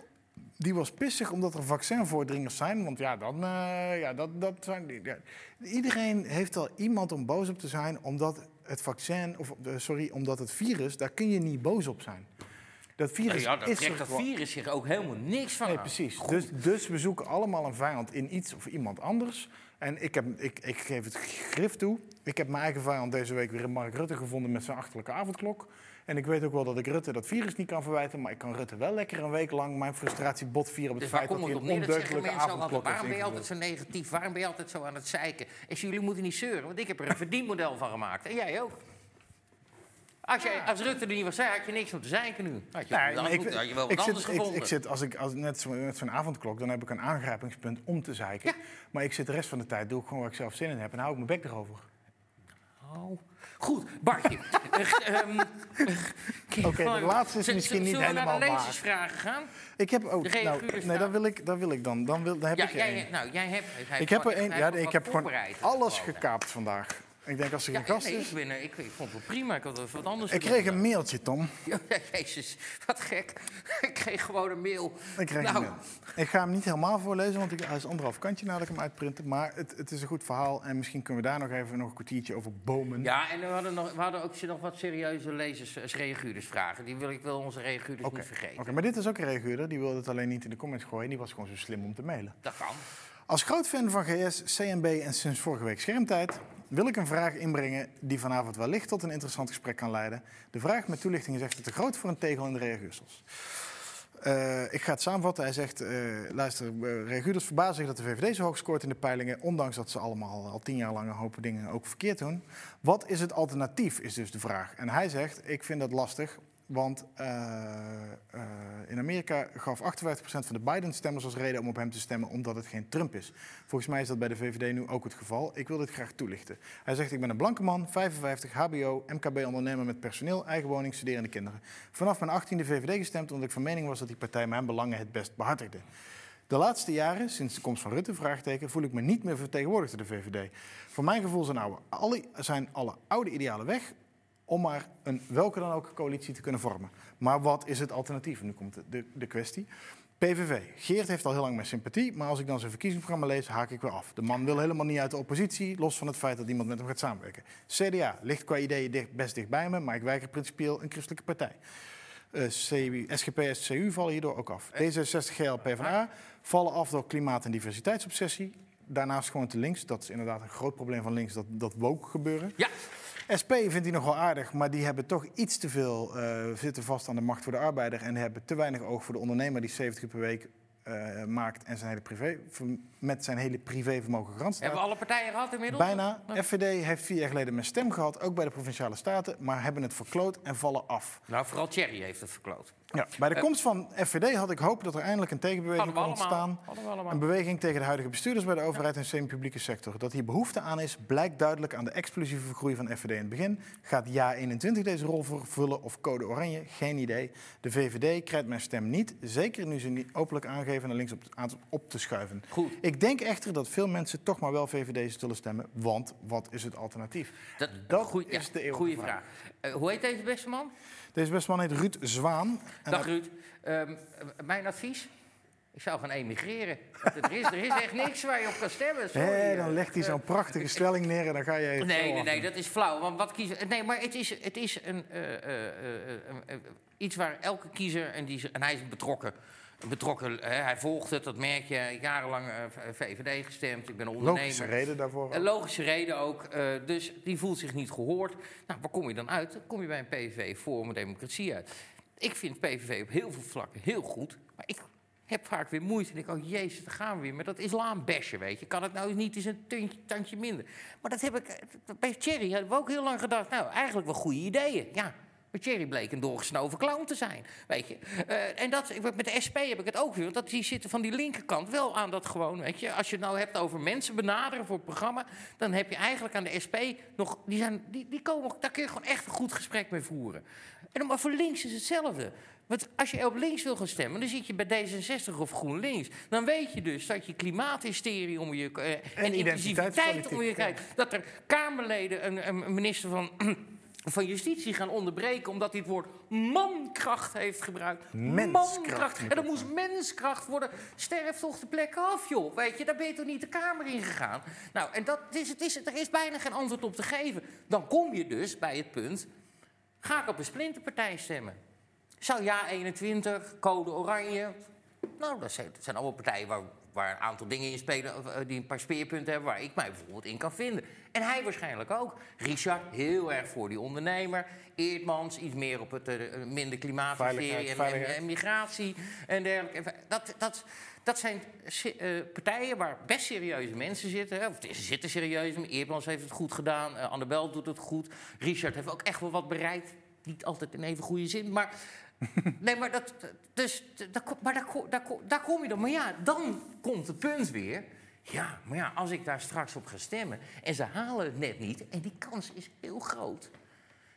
Die was pissig omdat er vaccinvoordringers zijn. Want ja, dan, eh, ja, dat, dat zijn die- ja. Iedereen heeft al iemand om boos op te zijn, omdat het vaccin, of eh, sorry, omdat het virus, daar kun je niet boos op zijn. Dat virus ja, daar is dat virus zich ook helemaal niks van Nee, aan. precies. Goed. Dus, dus we zoeken allemaal een vijand in iets of iemand anders. En ik, heb, ik, ik geef het grif toe. Ik heb mijn eigen vijand deze week weer in Mark Rutte gevonden met zijn achterlijke avondklok. En ik weet ook wel dat ik Rutte dat virus niet kan verwijten. Maar ik kan Rutte wel lekker een week lang mijn frustratie botvieren op het Dus waar feit dat hij het een ondeugdelijke avondklok Waarom ben je altijd zo negatief? Waarom ben je altijd zo aan het zeiken? En jullie moeten niet zeuren, want ik heb er een verdienmodel van gemaakt. En jij ook. Als, jij, als Rutte er niet was, zei, had je niks om te zeiken nu. Had je, Nee, dan had je wel wat ik, anders zit, gevonden. ik zit, als ik, als, net zo- zo'n avondklok, dan heb ik een aangrijpingspunt om te zeiken. Ja. Maar ik zit de rest van de tijd, doe ik gewoon waar ik zelf zin in heb. En hou ik mijn bek erover. Oh. Goed, Bartje. Eh, ehm, Oké, de laatste is misschien niet Zullen we naar de helemaal waar. lezersvragen gaan? Ik heb ook. De Nou, nee, dat wil ik, dat wil ik dan. Dan, wil, dan heb Ja, ik er jij, één. nou, jij hebt... Ik heb er gewoon- één. Ja, ik heb gewoon alles gekaapt vandaag. Ik denk als er geen gast nee, is. ik, ben, er- ik, ik vond het wel prima. Ik had er wat anders Ik kreeg een mailtje, Tom. Ja, Jezus, wat gek. Ik kreeg gewoon een mail. Ik kreeg nou, een mail. Ik ga hem niet helemaal voorlezen, want ik, hij is anderhalf kantje nadat ik hem uitprinten. Maar het, het is een goed verhaal en misschien kunnen we daar nog even nog een kwartiertje over bomen. Ja, en we hadden, nog, we hadden ook nog wat serieuze lezers, eh, reaguurders vragen. Die wil ik wel onze reaguurders niet vergeten. Oké, maar dit is ook een reaguurder. Die wilde het alleen niet in de comments gooien. Die was gewoon zo slim om te mailen. Dat kan. Als groot fan van GS, CNB en sinds vorige week Schermtijd wil ik een vraag inbrengen die vanavond wellicht tot een interessant gesprek kan leiden. De vraag met toelichting is echter te groot voor een tegel in de reaguursels. Eh, ik ga het samenvatten. Hij zegt, eh, luister, uh, reaguurders verbazen zich dat de VVD zo hoog scoort in de peilingen, ondanks dat ze allemaal al tien jaar lang een hoop dingen ook verkeerd doen. Wat is het alternatief, is dus de vraag. En hij zegt, ik vind dat lastig, want eh, eh, in Amerika gaf 58% van de Biden-stemmers als reden om op hem te stemmen omdat het geen Trump is. Volgens mij is dat bij de VVD nu ook het geval. Ik wil dit graag toelichten. Hij zegt, ik ben een blanke man, 55, hbo, MKB-ondernemer met personeel, eigen woning, studerende kinderen. Vanaf mijn 18e VVD gestemd omdat ik van mening was dat die partij mijn belangen het best behartigde. De laatste jaren, sinds de komst van Rutte, vraagteken, voel ik me niet meer vertegenwoordigd door de VVD. Voor mijn gevoel alle, zijn alle oude idealen weg om maar een welke dan ook coalitie te kunnen vormen. Maar wat is het alternatief? Nu komt de, de, kwestie. PVV. Geert heeft al heel lang mijn sympathie, maar als ik dan zijn verkiezingsprogramma lees, haak ik weer af. De man wil helemaal niet uit de oppositie, los van het feit dat iemand met hem gaat samenwerken. CDA ligt qua ideeën dicht, best dicht bij me, maar ik weiger principieel een christelijke partij. Eh, CU, SGP en CU vallen hierdoor ook af. D66, GL, PvdA vallen af door klimaat- en diversiteitsobsessie. Daarnaast gewoon te links. Dat is inderdaad een groot probleem van links, dat, dat woke gebeuren. Ja, SP vindt hij nog wel aardig, maar die hebben toch iets te veel eh, zitten vast aan de macht voor de arbeider en hebben te weinig oog voor de ondernemer die 70 uur per week eh, maakt en zijn hele privé, met zijn hele privévermogen garant staat. hebben we alle partijen gehad inmiddels? Bijna. FVD heeft vier jaar geleden mijn stem gehad, ook bij de provinciale staten, maar hebben het verkloot en vallen af. Nou, vooral Thierry heeft het verkloot. Ja, bij de Eh, komst van FVD had ik hoop dat er eindelijk een tegenbeweging kon ontstaan. Een beweging tegen de huidige bestuurders bij de overheid en semi-publieke sector. Dat hier behoefte aan is, blijkt duidelijk aan de explosieve groei van FVD in het begin. Gaat JA21 deze rol vervullen of code oranje? Geen idee. De VVD krijgt mijn stem niet, zeker nu ze niet openlijk aangeven naar links op, aan- op te schuiven. Goed. Ik denk echter dat veel mensen toch maar wel VVD zullen stemmen, want wat is het alternatief? Dat, is ja, de eeuwige vraag. vraag. Eh, hoe heet deze beste man? Deze beste man heet Ruud Zwaan. En Dag Ruud. Ehm, eh, mijn advies? Ik zou gaan emigreren. Er is, er is echt niks waar je op kan stemmen. Sorry. Hé, dan eh. legt hij zo'n prachtige stelling neer en dan ga je... Nee, zo nee, af. nee, dat is flauw. Want wat kiezen. Nee, maar het is, het is een, eh, eh, eh, eh, eh, iets waar elke kiezer. En, die, en hij is betrokken. Betrokken hè, hij volgt het, dat merk je. Jarenlang eh, VVD gestemd. Ik ben ondernemer. Logische reden daarvoor. Een logische reden ook. eh, dus die voelt zich niet gehoord. Nou, waar kom je dan uit? Dan kom je bij een PVV voor een democratie uit. Ik vind PVV op heel veel vlakken heel goed. Maar ik heb vaak weer moeite. En ik denk, oh jezus, daar gaan we weer. Met dat islambesje, weet je. Kan het nou niet eens een tuntje, tandje minder? Maar dat heb ik... eh, Bij Thierry hebben we ook heel lang gedacht... Nou, eigenlijk wel goede ideeën. Ja, maar Thierry bleek een doorgesnoven clown te zijn, weet je. Eh, en dat, met de SP heb ik het ook weer. want Dat die zitten van die linkerkant wel aan dat gewoon, weet je. Als je het nou hebt over mensen benaderen voor het programma... dan heb je eigenlijk aan de SP nog... Die, zijn, die, die komen, daar kun je gewoon echt een goed gesprek mee voeren. En maar voor links is hetzelfde. Want als je op links wil gaan stemmen, dan zit je bij D66 of GroenLinks. Dan weet je dus dat je klimaathysterie om je... eh, en inclusiviteit identiteitspolitiek, om je ja. kijkt. Dat er Kamerleden, een, een minister van van Justitie gaan onderbreken omdat hij het woord mankracht heeft gebruikt. Menskracht moet En dan het moest menskracht worden. Sterf toch de plek af, joh. Weet je, daar ben je toch niet de Kamer in gegaan? Nou, en dat is, het is, er is bijna geen antwoord op te geven. Dan kom je dus bij het punt, ga ik op een splinterpartij stemmen? Zou ja 21, code oranje. Nou, dat zijn, dat zijn allemaal partijen waar, waar een aantal dingen in spelen. eh, die een paar speerpunten hebben waar ik mij bijvoorbeeld in kan vinden. En hij waarschijnlijk ook. Richard, heel erg voor die ondernemer. Eerdmans, iets meer op het eh, minder klimaathysterie en, en, migratie en dergelijke. Dat, dat, dat zijn eh, partijen waar best serieuze mensen zitten. Hè. Of ze zitten serieus. Eerdmans heeft het goed gedaan. Annabel doet het goed. Richard heeft ook echt wel wat bereikt. Niet altijd in even goede zin, maar... Nee, maar, dat, dus, daar, kom- maar daar, kom- daar, kom- daar kom je dan. Maar ja, dan komt het punt weer. Ja, maar ja, als ik daar straks op ga stemmen... en ze halen het net niet, en die kans is heel groot...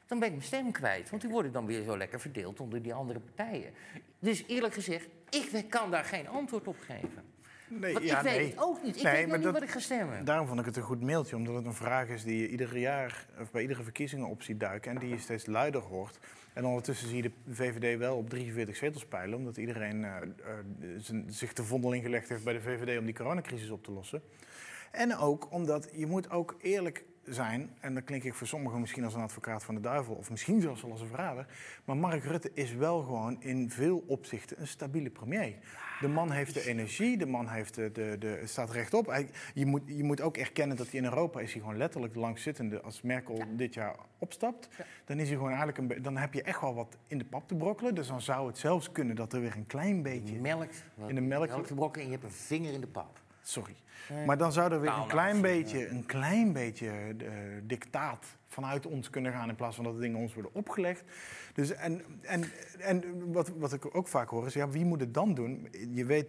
dan ben ik mijn stem kwijt. Want die worden dan weer zo lekker verdeeld onder die andere partijen. Dus eerlijk gezegd, ik kan daar geen antwoord op geven. Nee, Want ja, ik weet nee. het ook niet. Ik Nee, weet nog niet dat- wat ik ga stemmen. Daarom vond ik het een goed mailtje, omdat het een vraag is die je ieder jaar of bij iedere verkiezingen op ziet duiken en die je steeds luider hoort. En ondertussen zie je de VVD wel op 43 zetels peilen, omdat iedereen eh, eh, zich de vondeling gelegd heeft bij de VVD om die coronacrisis op te lossen. En ook omdat je moet ook eerlijk zijn, en dan klink ik voor sommigen misschien als een advocaat van de duivel, of misschien zelfs als een verrader, maar Mark Rutte is wel gewoon in veel opzichten een stabiele premier. De man heeft de energie, de man heeft de, de, de, staat rechtop. Hij, je, moet, je moet ook erkennen dat hij in Europa is hij gewoon letterlijk de langzittende. Als Merkel dit jaar opstapt, dan, is hij gewoon eigenlijk een, dan heb je echt wel wat in de pap te brokkelen. Dus dan zou het zelfs kunnen dat er weer een klein beetje... Melk, In de melk- melk te brokken en je hebt een vinger in de pap. Sorry. Maar dan zou er weer een Taalnaam, klein ja. beetje, een klein beetje eh, dictaat vanuit ons kunnen gaan in plaats van dat de dingen ons worden opgelegd. Dus en, en, en wat, wat ik ook vaak hoor is, ja, wie moet het dan doen? Je weet,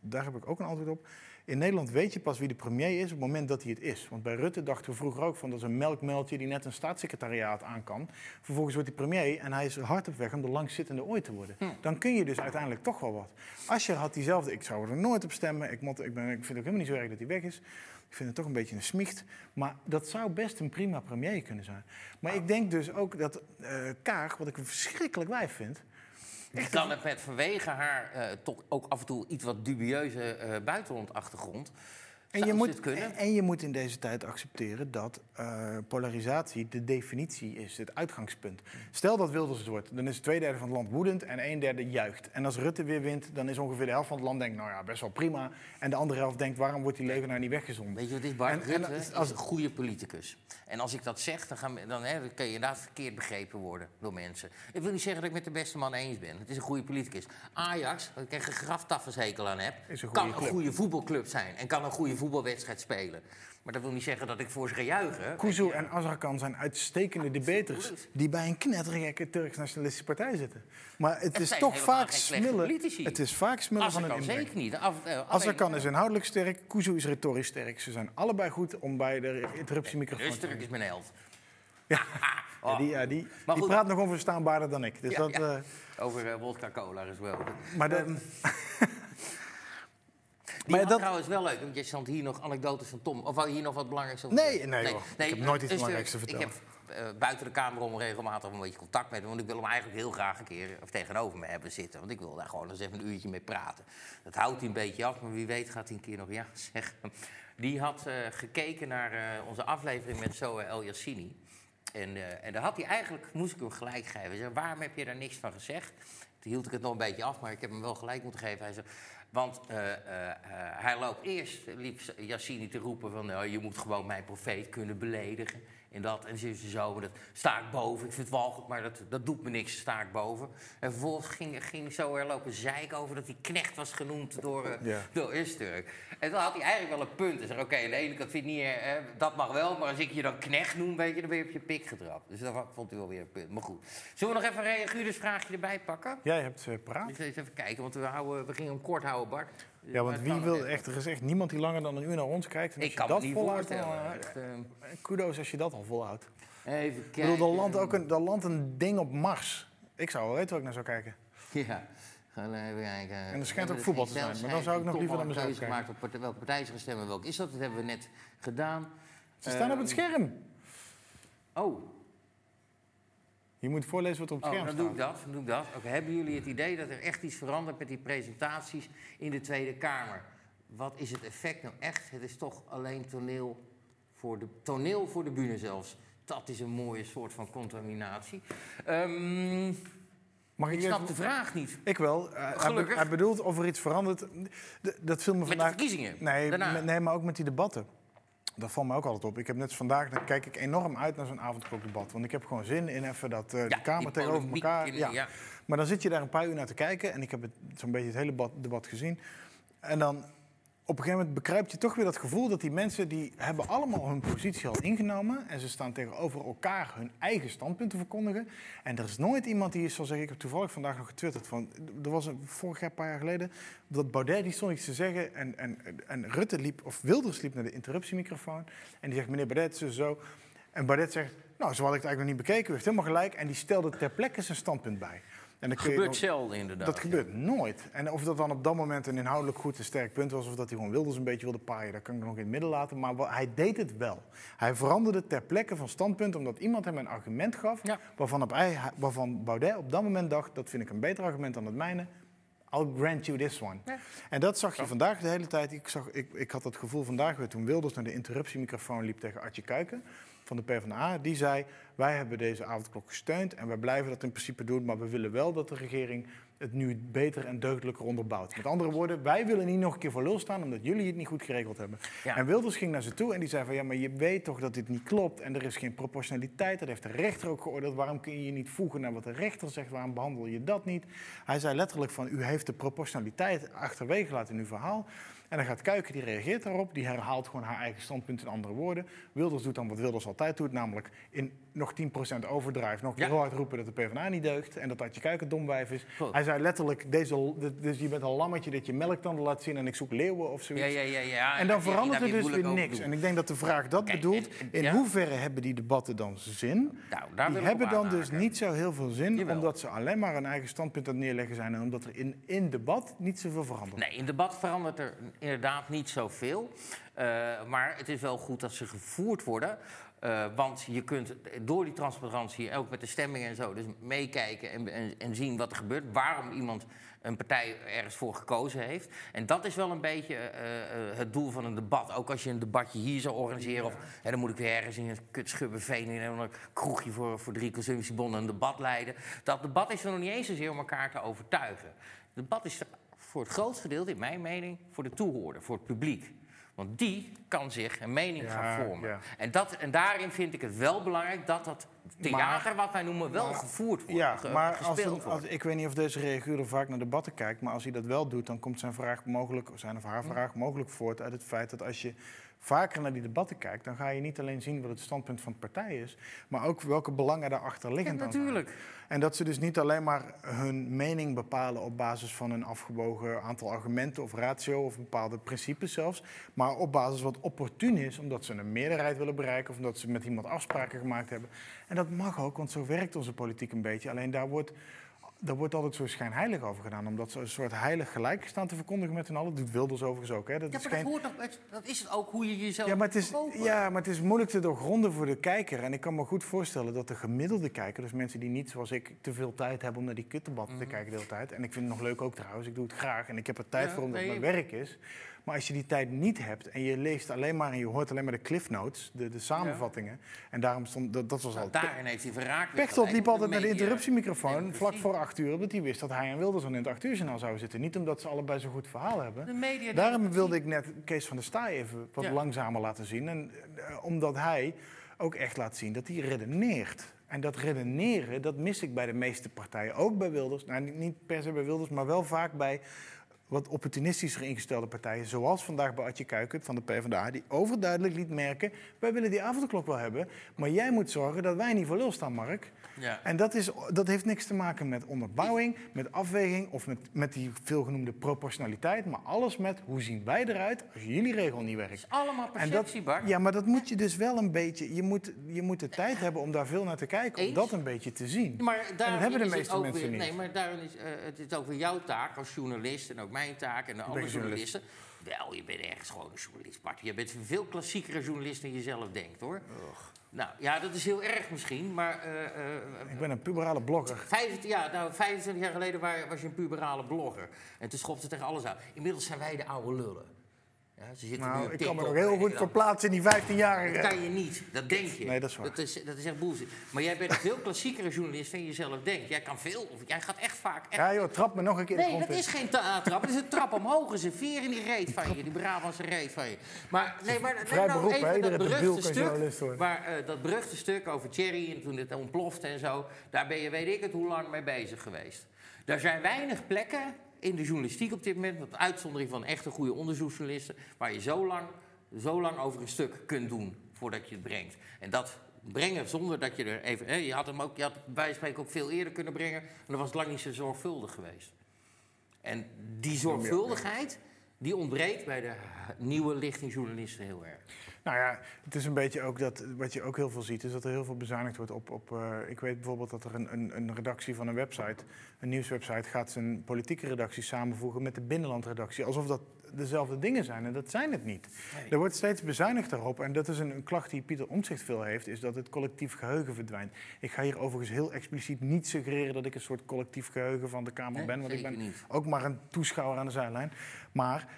daar heb ik ook een antwoord op. In Nederland weet je pas wie de premier is op het moment dat hij het is. Want bij Rutte dachten we vroeger ook van dat is een melkmeldje die net een staatssecretariaat aan kan. Vervolgens wordt hij premier en hij is hard op weg om de langzittende ooit te worden. Dan kun je dus uiteindelijk toch wel wat. Asscher had diezelfde, ik zou er nooit op stemmen. Ik, moet, ik, ben, ik vind het ook helemaal niet zo erg dat hij weg is. Ik vind het toch een beetje een smicht. Maar dat zou best een prima premier kunnen zijn. Maar ik denk dus ook dat eh Kaag, wat ik een verschrikkelijk wijf vind. Die kan het met vanwege haar eh, toch ook af en toe iets wat dubieuze eh buitenlandachtergrond. En je, moet, en je moet in deze tijd accepteren dat eh, polarisatie de definitie is, het uitgangspunt. Stel dat Wilders het wordt, dan is twee derde van het land woedend en een derde juicht. En als Rutte weer wint, dan is ongeveer de helft van het land denkt, nou ja, best wel prima. En de andere helft denkt, waarom wordt die Leeuwenaar niet weggezonden? Weet je wat is, Bart? En- en Rutte als- is een goede politicus. En als ik dat zeg, dan, gaan, dan, hè, dan kun je inderdaad verkeerd begrepen worden door mensen. Ik wil niet zeggen dat ik met de beste man eens ben. Het is een goede politicus. Ajax, waar ik een graftaffelshekel aan heb, een kan een goede voetbalclub zijn. En kan een goede voetbalwedstrijd spelen. Maar dat wil niet zeggen dat ik voor ze ga juichen. Kuzu en Azarkan zijn uitstekende debaters die bij een knettergekke Turks-nationalistische partij zitten. Maar het, Het is toch vaak smullen. Het is vaak smullen van een inbreng. zeker niet. Af, eh, Azarkan is inhoudelijk sterk, Kuzu is retorisch sterk. Ze zijn allebei goed om bij de interruptiemicrofoon te Rusturk is mijn held. Ja, ja, die, ja, die, Maar die goed. praat nog onverstaanbaarder dan ik. Dus Ja, dat, eh, Over uh, wodka cola gesproken. maar dat, Die Maar dat- trouwens wel leuk, want je stond hier nog anekdotes van Tom. Of je hier nog wat belangrijks over Nee, nee. Ik heb nooit iets dus, belangrijks eh, te Ik heb eh, buiten de Kamer om regelmatig een beetje contact met hem. Want ik wil hem eigenlijk heel graag een keer of tegenover me hebben zitten. Want ik wil daar gewoon eens even een uurtje mee praten. Dat houdt hij een beetje af, maar wie weet gaat hij een keer nog ja zeggen. Die had eh, gekeken naar eh, onze aflevering met Zoe El Yassini. En, eh, en daar had hij eigenlijk, moest ik hem gelijk geven. Hij zei, waarom heb je daar niks van gezegd? Toen hield ik het nog een beetje af, maar ik heb hem wel gelijk moeten geven. Hij zei, want eh, eh, eh, hij loopt eerst, liep Yassini te roepen van... nou, je moet gewoon mijn profeet kunnen beledigen. En dat, en ze zo, en dat sta ik boven. Ik vind het walgelijk, maar dat, dat doet me niks, sta ik boven. En vervolgens ging, ging zo er lopen zeiken over dat hij knecht was genoemd door, eh Ja. door Usturk. En toen had hij eigenlijk wel een punt. Hij zei, oké, aan de ene kant vind ik niet, eh, dat mag wel, maar als ik je dan knecht noem, weet je, dan ben je op je pik getrapt. Dus dat vond hij wel weer een punt. Maar goed. Zullen we nog even een reaguurdersvraagje erbij pakken? jij hebt eh praat. Dus eens even kijken, want we, houden, we gingen hem kort houden, Bart. Ja, want wie wil echt, er is echt niemand die langer dan een uur naar ons kijkt. En als Ik je kan dat me niet volhoudt, dan, eh, Echt, eh, kudos als je dat al volhoudt. even Ik kijken. bedoel, er landt ook een, er landt een ding op Mars. Ik zou wel weten waar ik naar zou kijken. Ja. Gaan we even kijken. En er schijnt ook voetbal dus te zijn, maar dan zou ik nog liever naar mezelf keuze gemaakt op partij- welke partij ze gaan stemmen. Welke is dat? Dat hebben we net gedaan. Ze staan op het Ehm, scherm. Oh. Je moet voorlezen wat er op het Oh, scherm dan doe ik staat. dat. Dan doe ik dat. Hebben jullie het idee dat er echt iets verandert met die presentaties in de Tweede Kamer? Wat is het effect nou echt? Het is toch alleen toneel voor de, toneel voor de bühne zelfs. Dat is een mooie soort van contaminatie. Ehm, Mag ik ik snap even- de vraag niet. Ik wel. Eh, hij, be- Gelukkig. hij bedoelt of er iets verandert. D- dat viel me Met de verkiezingen. Nee, Daarna. nee, maar ook met die debatten. Dat valt me ook altijd op. Ik heb net vandaag, dan kijk ik enorm uit naar zo'n avondklokdebat. Want ik heb gewoon zin in even dat eh, de Kamer tegenover elkaar. in- ja. ja. Maar dan zit je daar een paar uur naar te kijken. En ik heb zo'n beetje het hele debat gezien. En dan op een gegeven moment begrijp je toch weer dat gevoel dat die mensen die hebben allemaal hun positie al ingenomen. En ze staan tegenover elkaar hun eigen standpunten verkondigen. En er is nooit iemand die zal zeggen, ik heb toevallig vandaag nog getwitterd van, er was een, vorig jaar, een paar jaar geleden, dat Baudet die stond iets te zeggen en, en, en Rutte liep, of Wilders liep naar de interruptiemicrofoon. En die zegt, meneer Baudet, zo zo. En Baudet zegt, nou, zo had ik het eigenlijk nog niet bekeken, u heeft helemaal gelijk. En die stelde ter plekke zijn standpunt bij. En je Gebeurt nog- zelden inderdaad. dat gebeurt nooit. En of dat dan op dat moment een inhoudelijk goed en sterk punt was... of dat hij gewoon Wilders een beetje wilde paaien, dat kan ik nog in het midden laten. Maar hij deed het wel. Hij veranderde ter plekke van standpunt... omdat iemand hem een argument gaf... Ja. Waarvan, op waarvan Baudet op dat moment dacht... dat vind ik een beter argument dan het mijne. I'll grant you this one. Ja. En dat zag je vandaag de hele tijd. Ik, zag, ik, ik had het gevoel vandaag weer toen Wilders naar de interruptiemicrofoon liep tegen Artje Kuiken van de PvdA. Die zei, wij hebben deze avondklok gesteund en wij blijven dat in principe doen. Maar we willen wel dat de regering het nu beter en deugdelijker onderbouwt. Met andere woorden, wij willen niet nog een keer voor lul staan omdat jullie het niet goed geregeld hebben. Ja. En Wilders ging naar ze toe en die zei van ja, maar je weet toch dat dit niet klopt en er is geen proportionaliteit. Dat heeft de rechter ook geoordeeld. Waarom kun je je niet voegen naar wat de rechter zegt? Waarom behandel je dat niet? Hij zei letterlijk van u heeft de proportionaliteit achterwege gelaten in uw verhaal. En dan gaat Kuiken, die reageert daarop. Die herhaalt gewoon haar eigen standpunt in andere woorden. Wilders doet dan wat Wilders altijd doet, namelijk in nog 10% overdrive nog Ja. heel hard roepen dat de PvdA niet deugt en dat Adje Kuiken domwijf is. Hij zei letterlijk, deze, dus je bent een lammetje dat je melktanden laat zien en ik zoek leeuwen of zoiets. Ja, ja, ja, ja. En dan verandert er dus weer niks. En ik denk dat de vraag dat Kijk, bedoelt, en- en- in hoeverre hebben die debatten dan zin? Nou, die hebben dan dus niet zo heel veel zin, Jawel. omdat ze alleen maar een eigen standpunt aan het neerleggen zijn en omdat er in, in debat niet zoveel verandert. Nee, in debat verandert er inderdaad niet zoveel. Eh, maar het is wel goed dat ze gevoerd worden. Eh, want je kunt door die transparantie, ook met de stemmingen en zo, dus meekijken en, en, en zien wat er gebeurt. Waarom iemand een partij ergens voor gekozen heeft. En dat is wel een beetje eh, eh, het doel van een debat. Ook als je een debatje hier zou organiseren. Of hè, dan moet ik weer ergens in een kutschubbenveen in een kroegje voor, voor drie consumptiebonnen een debat leiden. Dat debat is er nog niet eens zozeer om elkaar te overtuigen. Het debat is voor het grootste gedeelte, in mijn mening, voor de toehoorder, voor het publiek. Want die kan zich een mening Ja, gaan vormen. ja. En, dat, en daarin vind ik het wel belangrijk dat dat theater, wat wij noemen, wel gevoerd wordt. Ja, ge- maar als, als, ik weet niet of deze reaguurder vaak naar debatten kijkt, maar als hij dat wel doet, dan komt zijn vraag mogelijk, zijn of Hm. haar vraag mogelijk voort uit het feit dat als je vaker naar die debatten kijkt, dan ga je niet alleen zien wat het standpunt van de partij is, maar ook welke belangen daarachter Ja, liggen. dan zijn. natuurlijk. En dat ze dus niet alleen maar hun mening bepalen op basis van een afgewogen aantal argumenten of ratio of bepaalde principes zelfs, maar op basis wat opportun is, omdat ze een meerderheid willen bereiken of omdat ze met iemand afspraken gemaakt hebben. En dat mag ook, want zo werkt onze politiek een beetje. Alleen daar wordt, daar wordt altijd zo schijnheilig over gedaan, omdat ze een soort heilig gelijk staan te verkondigen met hun allen. Dat doet Wilders overigens ook. Hè. Dat Ja, is maar dat, geen... hoort het- dat is het ook hoe je jezelf Ja maar, het is, ja, maar het is moeilijk te doorgronden voor de kijker. En ik kan me goed voorstellen dat de gemiddelde kijker, dus mensen die niet zoals ik te veel tijd hebben om naar die kutdebatten te kijken de hele tijd. En ik vind het nog leuk ook trouwens, ik doe het graag en ik heb er tijd Ja, voor omdat het mijn werk is. Maar als je die tijd niet hebt en je leest alleen maar en je hoort alleen maar de cliff notes, de, de samenvattingen. En daarom stond, dat, dat was al... Nou, daarin heeft hij verraakt. Pechtold liep altijd naar de interruptiemicrofoon Nee, vlak voor acht uur, omdat hij wist dat hij en Wilders dan in het acht uur journaal zouden zitten. Niet omdat ze allebei zo'n goed verhaal hebben. De media Daarom wilde ik net Kees van der Staaij even wat Ja. langzamer laten zien. En, eh, omdat hij ook echt laat zien dat hij redeneert. En dat redeneren, dat mis ik bij de meeste partijen. Ook bij Wilders. Nou, niet per se bij Wilders, maar wel vaak bij wat opportunistischer ingestelde partijen. Zoals vandaag bij Adje Kuiken van de PvdA. Die overduidelijk liet merken, wij willen die avondklok wel hebben. Maar jij moet zorgen dat wij niet voor lul staan, Mark. Ja. En dat, is, dat heeft niks te maken met onderbouwing, met afweging of met, met die veelgenoemde proportionaliteit. Maar alles met hoe zien wij eruit als jullie regel niet werkt. Het is allemaal En dat, perceptie, ja, maar dat moet je dus wel een beetje. Je moet, je moet de tijd hebben om daar veel naar te kijken. Om Eens. dat een beetje te zien. Maar daarin hebben de is het meeste mensen weer, niet. Nee, maar daarin is eh, het is ook weer jouw taak als journalist en ook mijn taak en de andere journalist. journalisten. Wel, je bent ergens gewoon een journalist, Bart. Je bent een veel klassiekere journalist dan je zelf denkt, hoor. Nou, ja, dat is heel erg misschien, maar... eh, eh, Ik ben een puberale blogger. 25, ja, nou, 25 jaar geleden wa- was je een puberale blogger. En toen schopte tegen alles aan. Inmiddels zijn wij de oude lullen. Ja, ze zitten nu Nou, ik kan me nog heel goed verplaatsen in die 15-jarige. Dat kan je niet, dat denk je. Nee, dat is waar. Dat is, dat is echt bullshit. Maar jij bent een veel klassiekere journalist dan je zelf denkt. Jij kan veel, of jij gaat echt vaak... Echt... Ja joh, trap me nog een keer Nee, dat is geen ta- trap. Dat is een trap omhoog. Dat is een veer in die reet van je, die Brabantse reet van je. Maar, nee, maar neem nou beroep, even dat beruchte stuk, waar, eh, dat beruchte stuk over Thierry en toen het ontplofte en zo. Daar ben je weet ik het hoe lang mee bezig geweest. Er zijn weinig plekken in de journalistiek op dit moment, met uitzondering van echte goede onderzoeksjournalisten, waar je zo lang, zo lang over een stuk kunt doen voordat je het brengt. En dat brengen zonder dat je er even. Hè, je had hem ook, je had bij spreken ook veel eerder kunnen brengen, en dan was het lang niet zo zorgvuldig geweest. En die zorgvuldigheid, die ontbreekt bij de nieuwe lichtingjournalisten heel erg. Nou ja, het is een beetje ook dat, wat je ook heel veel ziet, is dat er heel veel bezuinigd wordt op, op eh, ik weet bijvoorbeeld dat er een, een, een redactie van een website, een nieuwswebsite, gaat zijn politieke redactie samenvoegen met de binnenlandredactie. Alsof dat dezelfde dingen zijn en dat zijn het niet. Er wordt steeds bezuinigd daarop en dat is een, een klacht die Pieter Omtzigt veel heeft, is dat het collectief geheugen verdwijnt. Ik ga hier overigens heel expliciet niet suggereren dat ik een soort collectief geheugen van de Kamer Nee, ben, want ik ben niet. ook maar een toeschouwer aan de zijlijn. Maar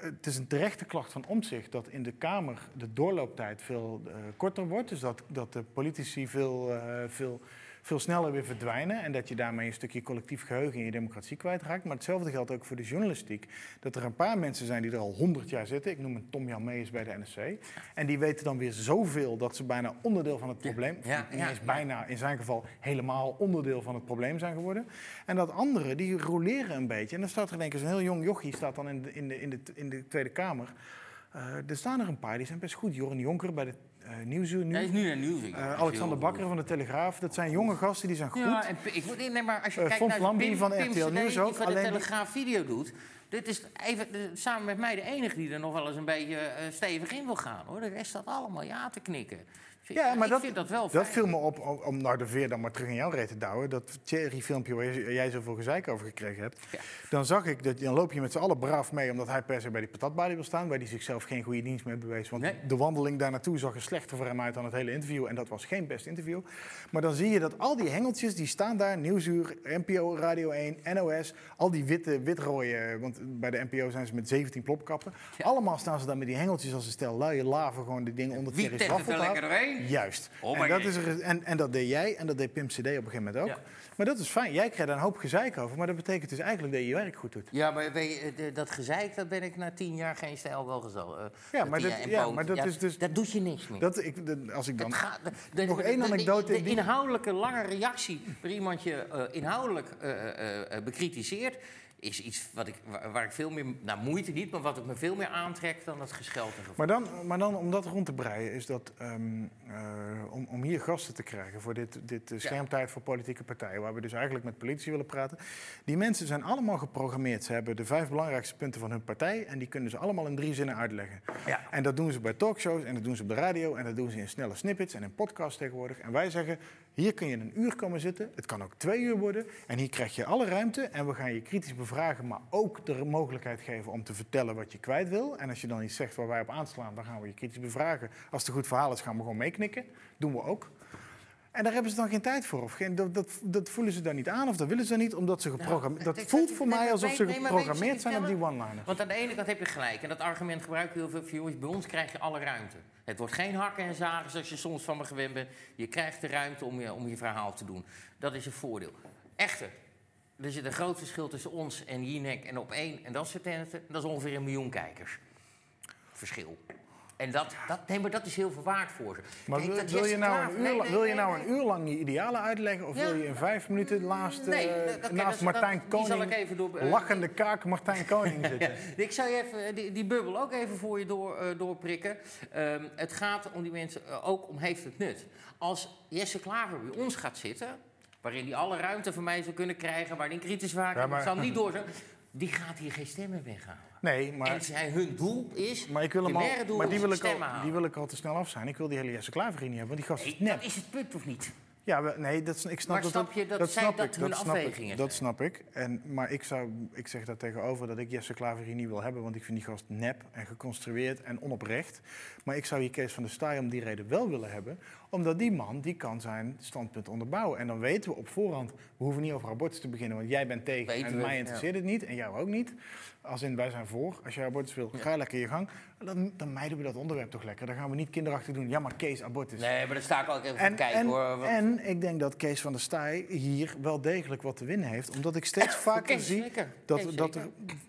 het is een terechte klacht van omzicht dat in de Kamer de doorlooptijd veel eh, korter wordt. Dus dat, dat de politici veel, eh, veel, veel sneller weer verdwijnen. En dat je daarmee een stukje collectief geheugen in je democratie kwijtraakt. Maar hetzelfde geldt ook voor de journalistiek. Dat er een paar mensen zijn die er al honderd jaar zitten. Ik noem een Tom Jan Meijers bij de NSC. En die weten dan weer zoveel dat ze bijna onderdeel van het probleem... ja, ja, ja. bijna, in zijn geval helemaal onderdeel van het probleem zijn geworden. En dat anderen, die roleren een beetje. En dan staat er één keer zo'n heel jong jochie staat dan in de, in de, in de, in de Tweede Kamer. Eh, er staan er een paar, die zijn best goed. Joren Jonker bij de eh Nieuwsuur nu. Hij is nu naar Nieuwsweek. Eh, Alexander Bakker van de Telegraaf. Dat zijn jonge gasten, die zijn goed. Ja, en ik nee, maar als je Eh, kijkt naar Lambie Pim, van Pim RTL Cedee, Nieuws die ook, van de die- Telegraaf video doet. Dit is even, samen met mij de enige die er nog wel eens een beetje stevig in wil gaan. Hoor. De rest staat allemaal ja te knikken. Vind- Ja, maar dat, vind dat wel dat fijn. viel me op, om, om nou de veer dan maar terug in jouw reet te douwen. Dat Thierry-filmpje waar jij- zoveel gezeik over gekregen hebt. Ja. Dan zag ik, dat dan loop je met z'n allen braaf mee... omdat hij per se bij die patatbalie wil staan... waar hij zichzelf geen goede dienst mee bewees. Want Nee. de wandeling daar naartoe zag er slechter voor hem uit dan het hele interview. En dat was geen best interview. Maar dan zie je dat al die hengeltjes, die staan daar... Nieuwsuur, NPO, Radio 1, NOS... al die witte, witrooie... want bij de NPO zijn ze met 17 plopkappen. Ja. Allemaal staan ze daar met die hengeltjes als een stel luie laven... gewoon die dingen onder Wie Thierry's het er lekker doorheen? Juist. Oh, en, dat is er, en, en dat deed jij en dat deed Pim CD op een gegeven moment ook. Ja. Maar dat is fijn. Jij krijgt daar een hoop gezeik over. Maar dat betekent dus eigenlijk dat je je werk goed doet. Ja, maar weet je, de- dat gezeik, dat ben ik na tien jaar geen stijl wel gezel. eh, Ja, maar dat- ja, maar dat is dus- Dat doet je niks meer. Dat, ik, als ik dan... Het gaat- de- de- Nog de- één de- anekdote De, inhoudelijke lange reactie waar iemand je inhoudelijk eh, eh, eh, bekritiseert... is iets wat ik, waar, ik veel meer... Nou, moeite niet, maar wat ik me veel meer aantrek dan het gescheld en gevoel. Maar dan, maar dan om dat rond te breien, is dat ehm, eh, om, om hier gasten te krijgen voor dit, dit eh, schermtijd voor politieke partijen, waar we dus eigenlijk met politici willen praten. Die mensen zijn allemaal geprogrammeerd. Ze hebben de vijf belangrijkste punten van hun partij en die kunnen ze allemaal in drie zinnen uitleggen. Ja. En dat doen ze bij talkshows en dat doen ze op de radio en dat doen ze in snelle snippets en in podcasts tegenwoordig. En wij zeggen, hier kun je een uur komen zitten, het kan ook twee uur worden en hier krijg je alle ruimte en we gaan je kritisch bevragen, maar ook de mogelijkheid geven om te vertellen wat je kwijt wil. En als je dan iets zegt waar wij op aanslaan, dan gaan we je kritisch bevragen. Als het een goed verhaal is, gaan we gewoon meeknikken. Doen we ook. En daar hebben ze dan geen tijd voor. Of geen, dat, dat, dat voelen ze dan niet aan of dat willen ze niet, omdat ze geprogrammeerd... Nou, dat voelt voor mij alsof ze je geprogrammeerd zijn op die one-liners. Want aan de ene kant heb je gelijk. En dat argument gebruiken heel veel jongens. Bij ons krijg je alle ruimte. Het wordt geen hakken en zagen zoals je soms van me gewend bent. Je krijgt de ruimte om je, om je verhaal te doen. Dat is een voordeel. Echter, er zit een groot verschil tussen ons en Jinek en op één en dat soort tenten. Dat is ongeveer een miljoen kijkers. Verschil. En dat, dat, nee, maar dat is heel veel waard voor ze. Maar Kijk, wil, je nou, uur, nee, la- nee, wil je nou een uur lang je idealen uitleggen? Of Ja. wil je in vijf minuten naast, eh, dat- oké, naast dat- Martijn Koning, ik even door- lachende kaak Martijn Koning zitten? Ik zou je even die, die bubbel ook even voor je door, eh, doorprikken. Ehm, het gaat om die mensen eh, ook om heeft het nut. Als Jesse Klaver bij ons gaat zitten, waarin hij alle ruimte van mij zou kunnen krijgen, waarin kritisch vaak, Ja, maar- ik zal niet door zijn, die gaat hier geen stemmen weghalen. Nee, maar... En zij, hun doel is, Maar, ik wil hem al, doel maar die, wil ik al, halen. die wil ik al te snel af zijn. Ik wil die hele Jesse Klaver niet hebben, want die gast is nep. dat is het punt of niet? Ja, we- nee, dat, is- ik snap Maar dat. snap je dat zij snap dat ik, hun snap afwegingen ik, Dat zijn? snap ik. En, maar ik, zou, ik zeg daar tegenover dat ik Jesse Klaver hier niet wil hebben, want ik vind die gast nep en geconstrueerd en onoprecht. Maar ik zou hier Kees van der Staaij om die reden wel willen hebben, omdat die man die kan zijn standpunt onderbouwen. En dan weten we op voorhand, we hoeven niet over abortus te beginnen, want jij bent tegen Weten en we, mij ja. interesseert het niet en jou ook niet. Als in wij zijn voor, als jij abortus wil, ga lekker je gang. Dan, dan mijden we dat onderwerp toch lekker. Dan gaan we niet kinderachtig doen. Ja, maar Kees, abortus. Nee, maar daar sta ik ook even En, te kijken en, hoor. Want- en ik denk dat Kees van der Staaij hier wel degelijk wat te winnen heeft. Omdat ik steeds vaker Kees, zie zeker. dat, Kees, dat er...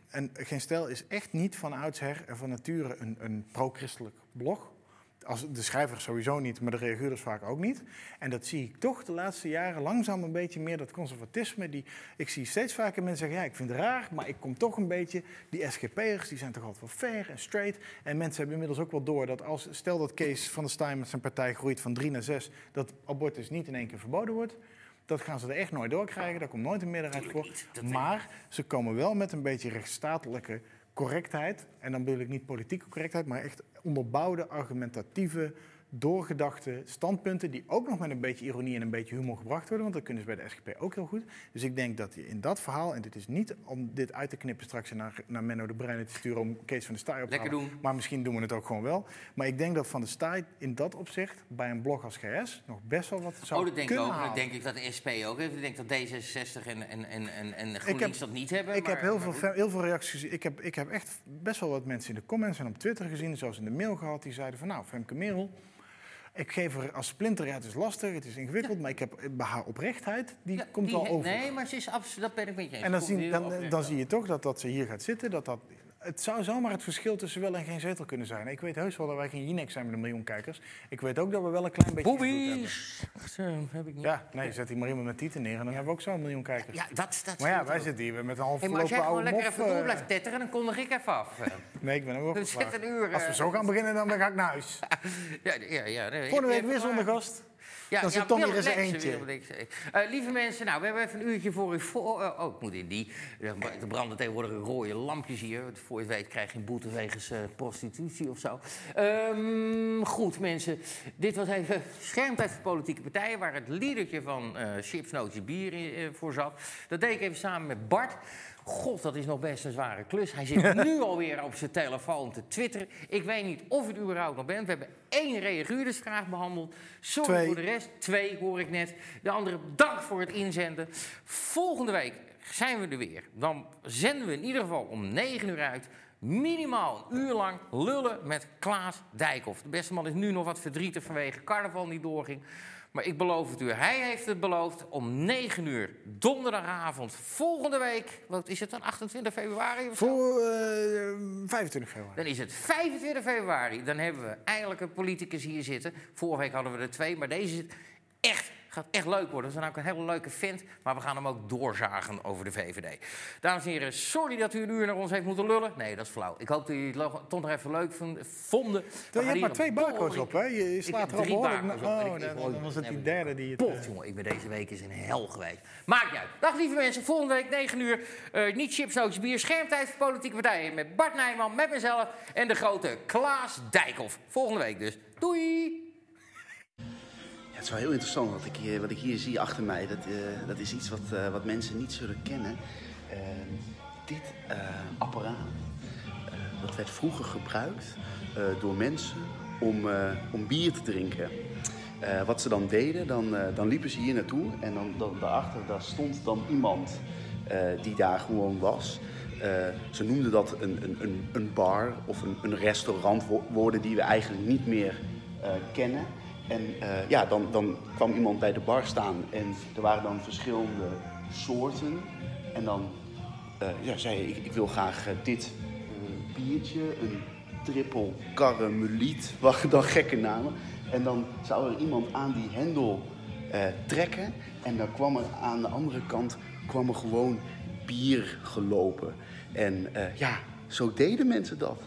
En Geen Stijl is echt niet van oudsher en van nature een, een pro-christelijk blog. Als, de schrijvers sowieso niet, maar de reaguurders vaak ook niet. En dat zie ik toch de laatste jaren langzaam een beetje meer, dat conservatisme. Die, ik zie steeds vaker mensen zeggen, ja, ik vind het raar, maar ik kom toch een beetje... Die SGP'ers, die zijn toch altijd wel fair en straight. En mensen hebben inmiddels ook wel door dat als... Stel dat Kees van der Staaij met zijn partij groeit van drie naar zes... dat abortus niet in één keer verboden wordt... Dat gaan ze er echt nooit doorkrijgen, daar komt nooit een meerderheid voor. Maar ze komen wel met een beetje rechtsstatelijke correctheid. En dan bedoel ik niet politieke correctheid, maar echt onderbouwde, argumentatieve, doorgedachte standpunten. die ook nog met een beetje ironie en een beetje humor gebracht worden. Want dat kunnen ze bij de SGP ook heel goed. Dus ik denk dat je in dat verhaal, en dit is niet om dit uit te knippen straks naar, naar Menno de Bruin te sturen om Kees van der Staaij op te Lekker halen. doen. Maar misschien doen we het ook gewoon wel. Maar ik denk dat Van der Staaij in dat opzicht bij een blog als GS nog best wel wat zou Oh, dat denk ik kunnen ook. Dat denk ik dat de SP ook heeft. Ik denk dat D66 en, en, en, en, en GroenLinks dat niet hebben. Ik maar- heb heel maar veel, heel veel reacties gezien. Ik heb, ik heb echt best wel wat mensen in de comments en op Twitter gezien, zelfs in de mail gehad, die zeiden van nou, Femke Merel, ik geef haar als splinter, ja, het is lastig, het is ingewikkeld, maar ik heb bij haar oprechtheid, die Ja, komt die wel over. Nee, maar ze is absoluut, dat ben ik met je eens. en dan, zien, dan, dan over. zie je toch dat, dat ze hier gaat zitten, dat dat... Het zou zomaar het verschil tussen wel en geen zetel kunnen zijn. Ik weet heus wel dat wij geen Jinek zijn met een miljoen kijkers. Ik weet ook dat we wel een klein beetje... Boobies! Eh, heb ik niet. Ja, nee, zet hier maar iemand met tieten neer en dan hebben we ook zo'n miljoen kijkers. Ja, dat, dat Maar ja, wij ook. zitten hier met een half Hey, maar als jij verlopen gewoon lekker even door eh, blijft tetteren, dan kondig ik even af. eh. Nee, ik ben hem ook We geslaagd. zitten een uur. Als we zo gaan beginnen, dan ga ik naar huis. Ja, ja, ja. nee, Volgende je- week je- weer zonder gast. Ja, Dan zit Tom hier Lex, eentje. Eh, lieve mensen, nou, we hebben even een uurtje voor u. Voor, eh, oh, ik moet in die. Er branden tegenwoordig rode lampjes hier. Voor je het weet krijg je een boete wegens eh, prostitutie of zo. Ehm, goed, mensen. Dit was even schermtijd voor politieke partijen... waar het liedertje van eh Chips, Nootje, Bier voor zat. Dat deed ik even samen met Bart. God, dat is nog best een zware klus. Hij zit nu alweer op zijn telefoon te twitteren. Ik weet niet of er überhaupt nog bent. We hebben één reaguurdersvraag behandeld. Sorry Twee. voor de rest. Twee hoor ik net. De andere dank voor het inzenden. Volgende week zijn we er weer. Dan zenden we in ieder geval om 9 uur uit. Minimaal een uur lang lullen met Klaas Dijkhoff. De beste man is nu nog wat verdrietig vanwege carnaval niet doorging. Maar ik beloof het u, hij heeft het beloofd om 9 uur donderdagavond volgende week. Wat is het dan? 28 februari of zo? Voor eh 25 februari. Dan is het 25 februari. Dan hebben we eindelijk een politicus hier zitten. Vorige week hadden we er twee, maar deze zit echt, gaat echt leuk worden. Dat is dan ook een hele leuke vent, maar we gaan hem ook doorzagen over de VVD. Dames en heren, sorry dat u een uur naar ons heeft moeten lullen. Nee, dat is flauw. Ik hoop dat jullie het toch nog even leuk vond- vonden. Je hebt maar een twee barcodes boring- op, hè? Je slaat er al behoorlijk... Oh, dan was het die derde die het... Pot, eh, jongen, ik ben deze week eens in hel geweest. Maakt niet uit. Dag lieve mensen, volgende week 9 uur. eh, niet chips, nootjes, bier. Schermtijd voor politieke partijen. Met Bart Nijman, met mezelf en de grote Klaas Dijkhoff. Volgende week dus. Doei! Het is wel heel interessant wat ik hier, wat ik hier zie achter mij. Dat, eh, dat is iets wat, eh, wat mensen niet zullen kennen. Eh, dit apparaat, dat werd vroeger gebruikt door mensen om, om bier te drinken. Wat ze dan deden, dan, dan liepen ze hier naartoe en dan, dan daarachter daar stond dan iemand die daar gewoon was. Ze noemden dat een, een, een, bar of een, een restaurant, wo- woorden die we eigenlijk niet meer kennen. En eh, ja, dan, dan kwam iemand bij de bar staan en er waren dan verschillende soorten. En dan eh, ja, zei je, ik, ik wil graag eh, dit biertje, een triple caramelit, waren dan gekke namen. En dan zou er iemand aan die hendel trekken en dan kwam er aan de andere kant kwam er gewoon bier gelopen. En ja, zo deden mensen dat.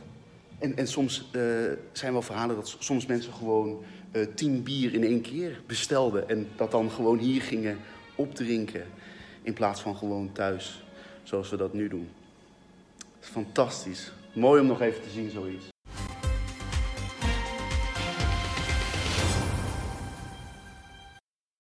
En, en soms zijn wel verhalen dat soms mensen gewoon eh, tien bier in één keer bestelden. En dat dan gewoon hier gingen opdrinken. In plaats van gewoon thuis, zoals we dat nu doen. Fantastisch. Mooi om nog even te zien, zoiets.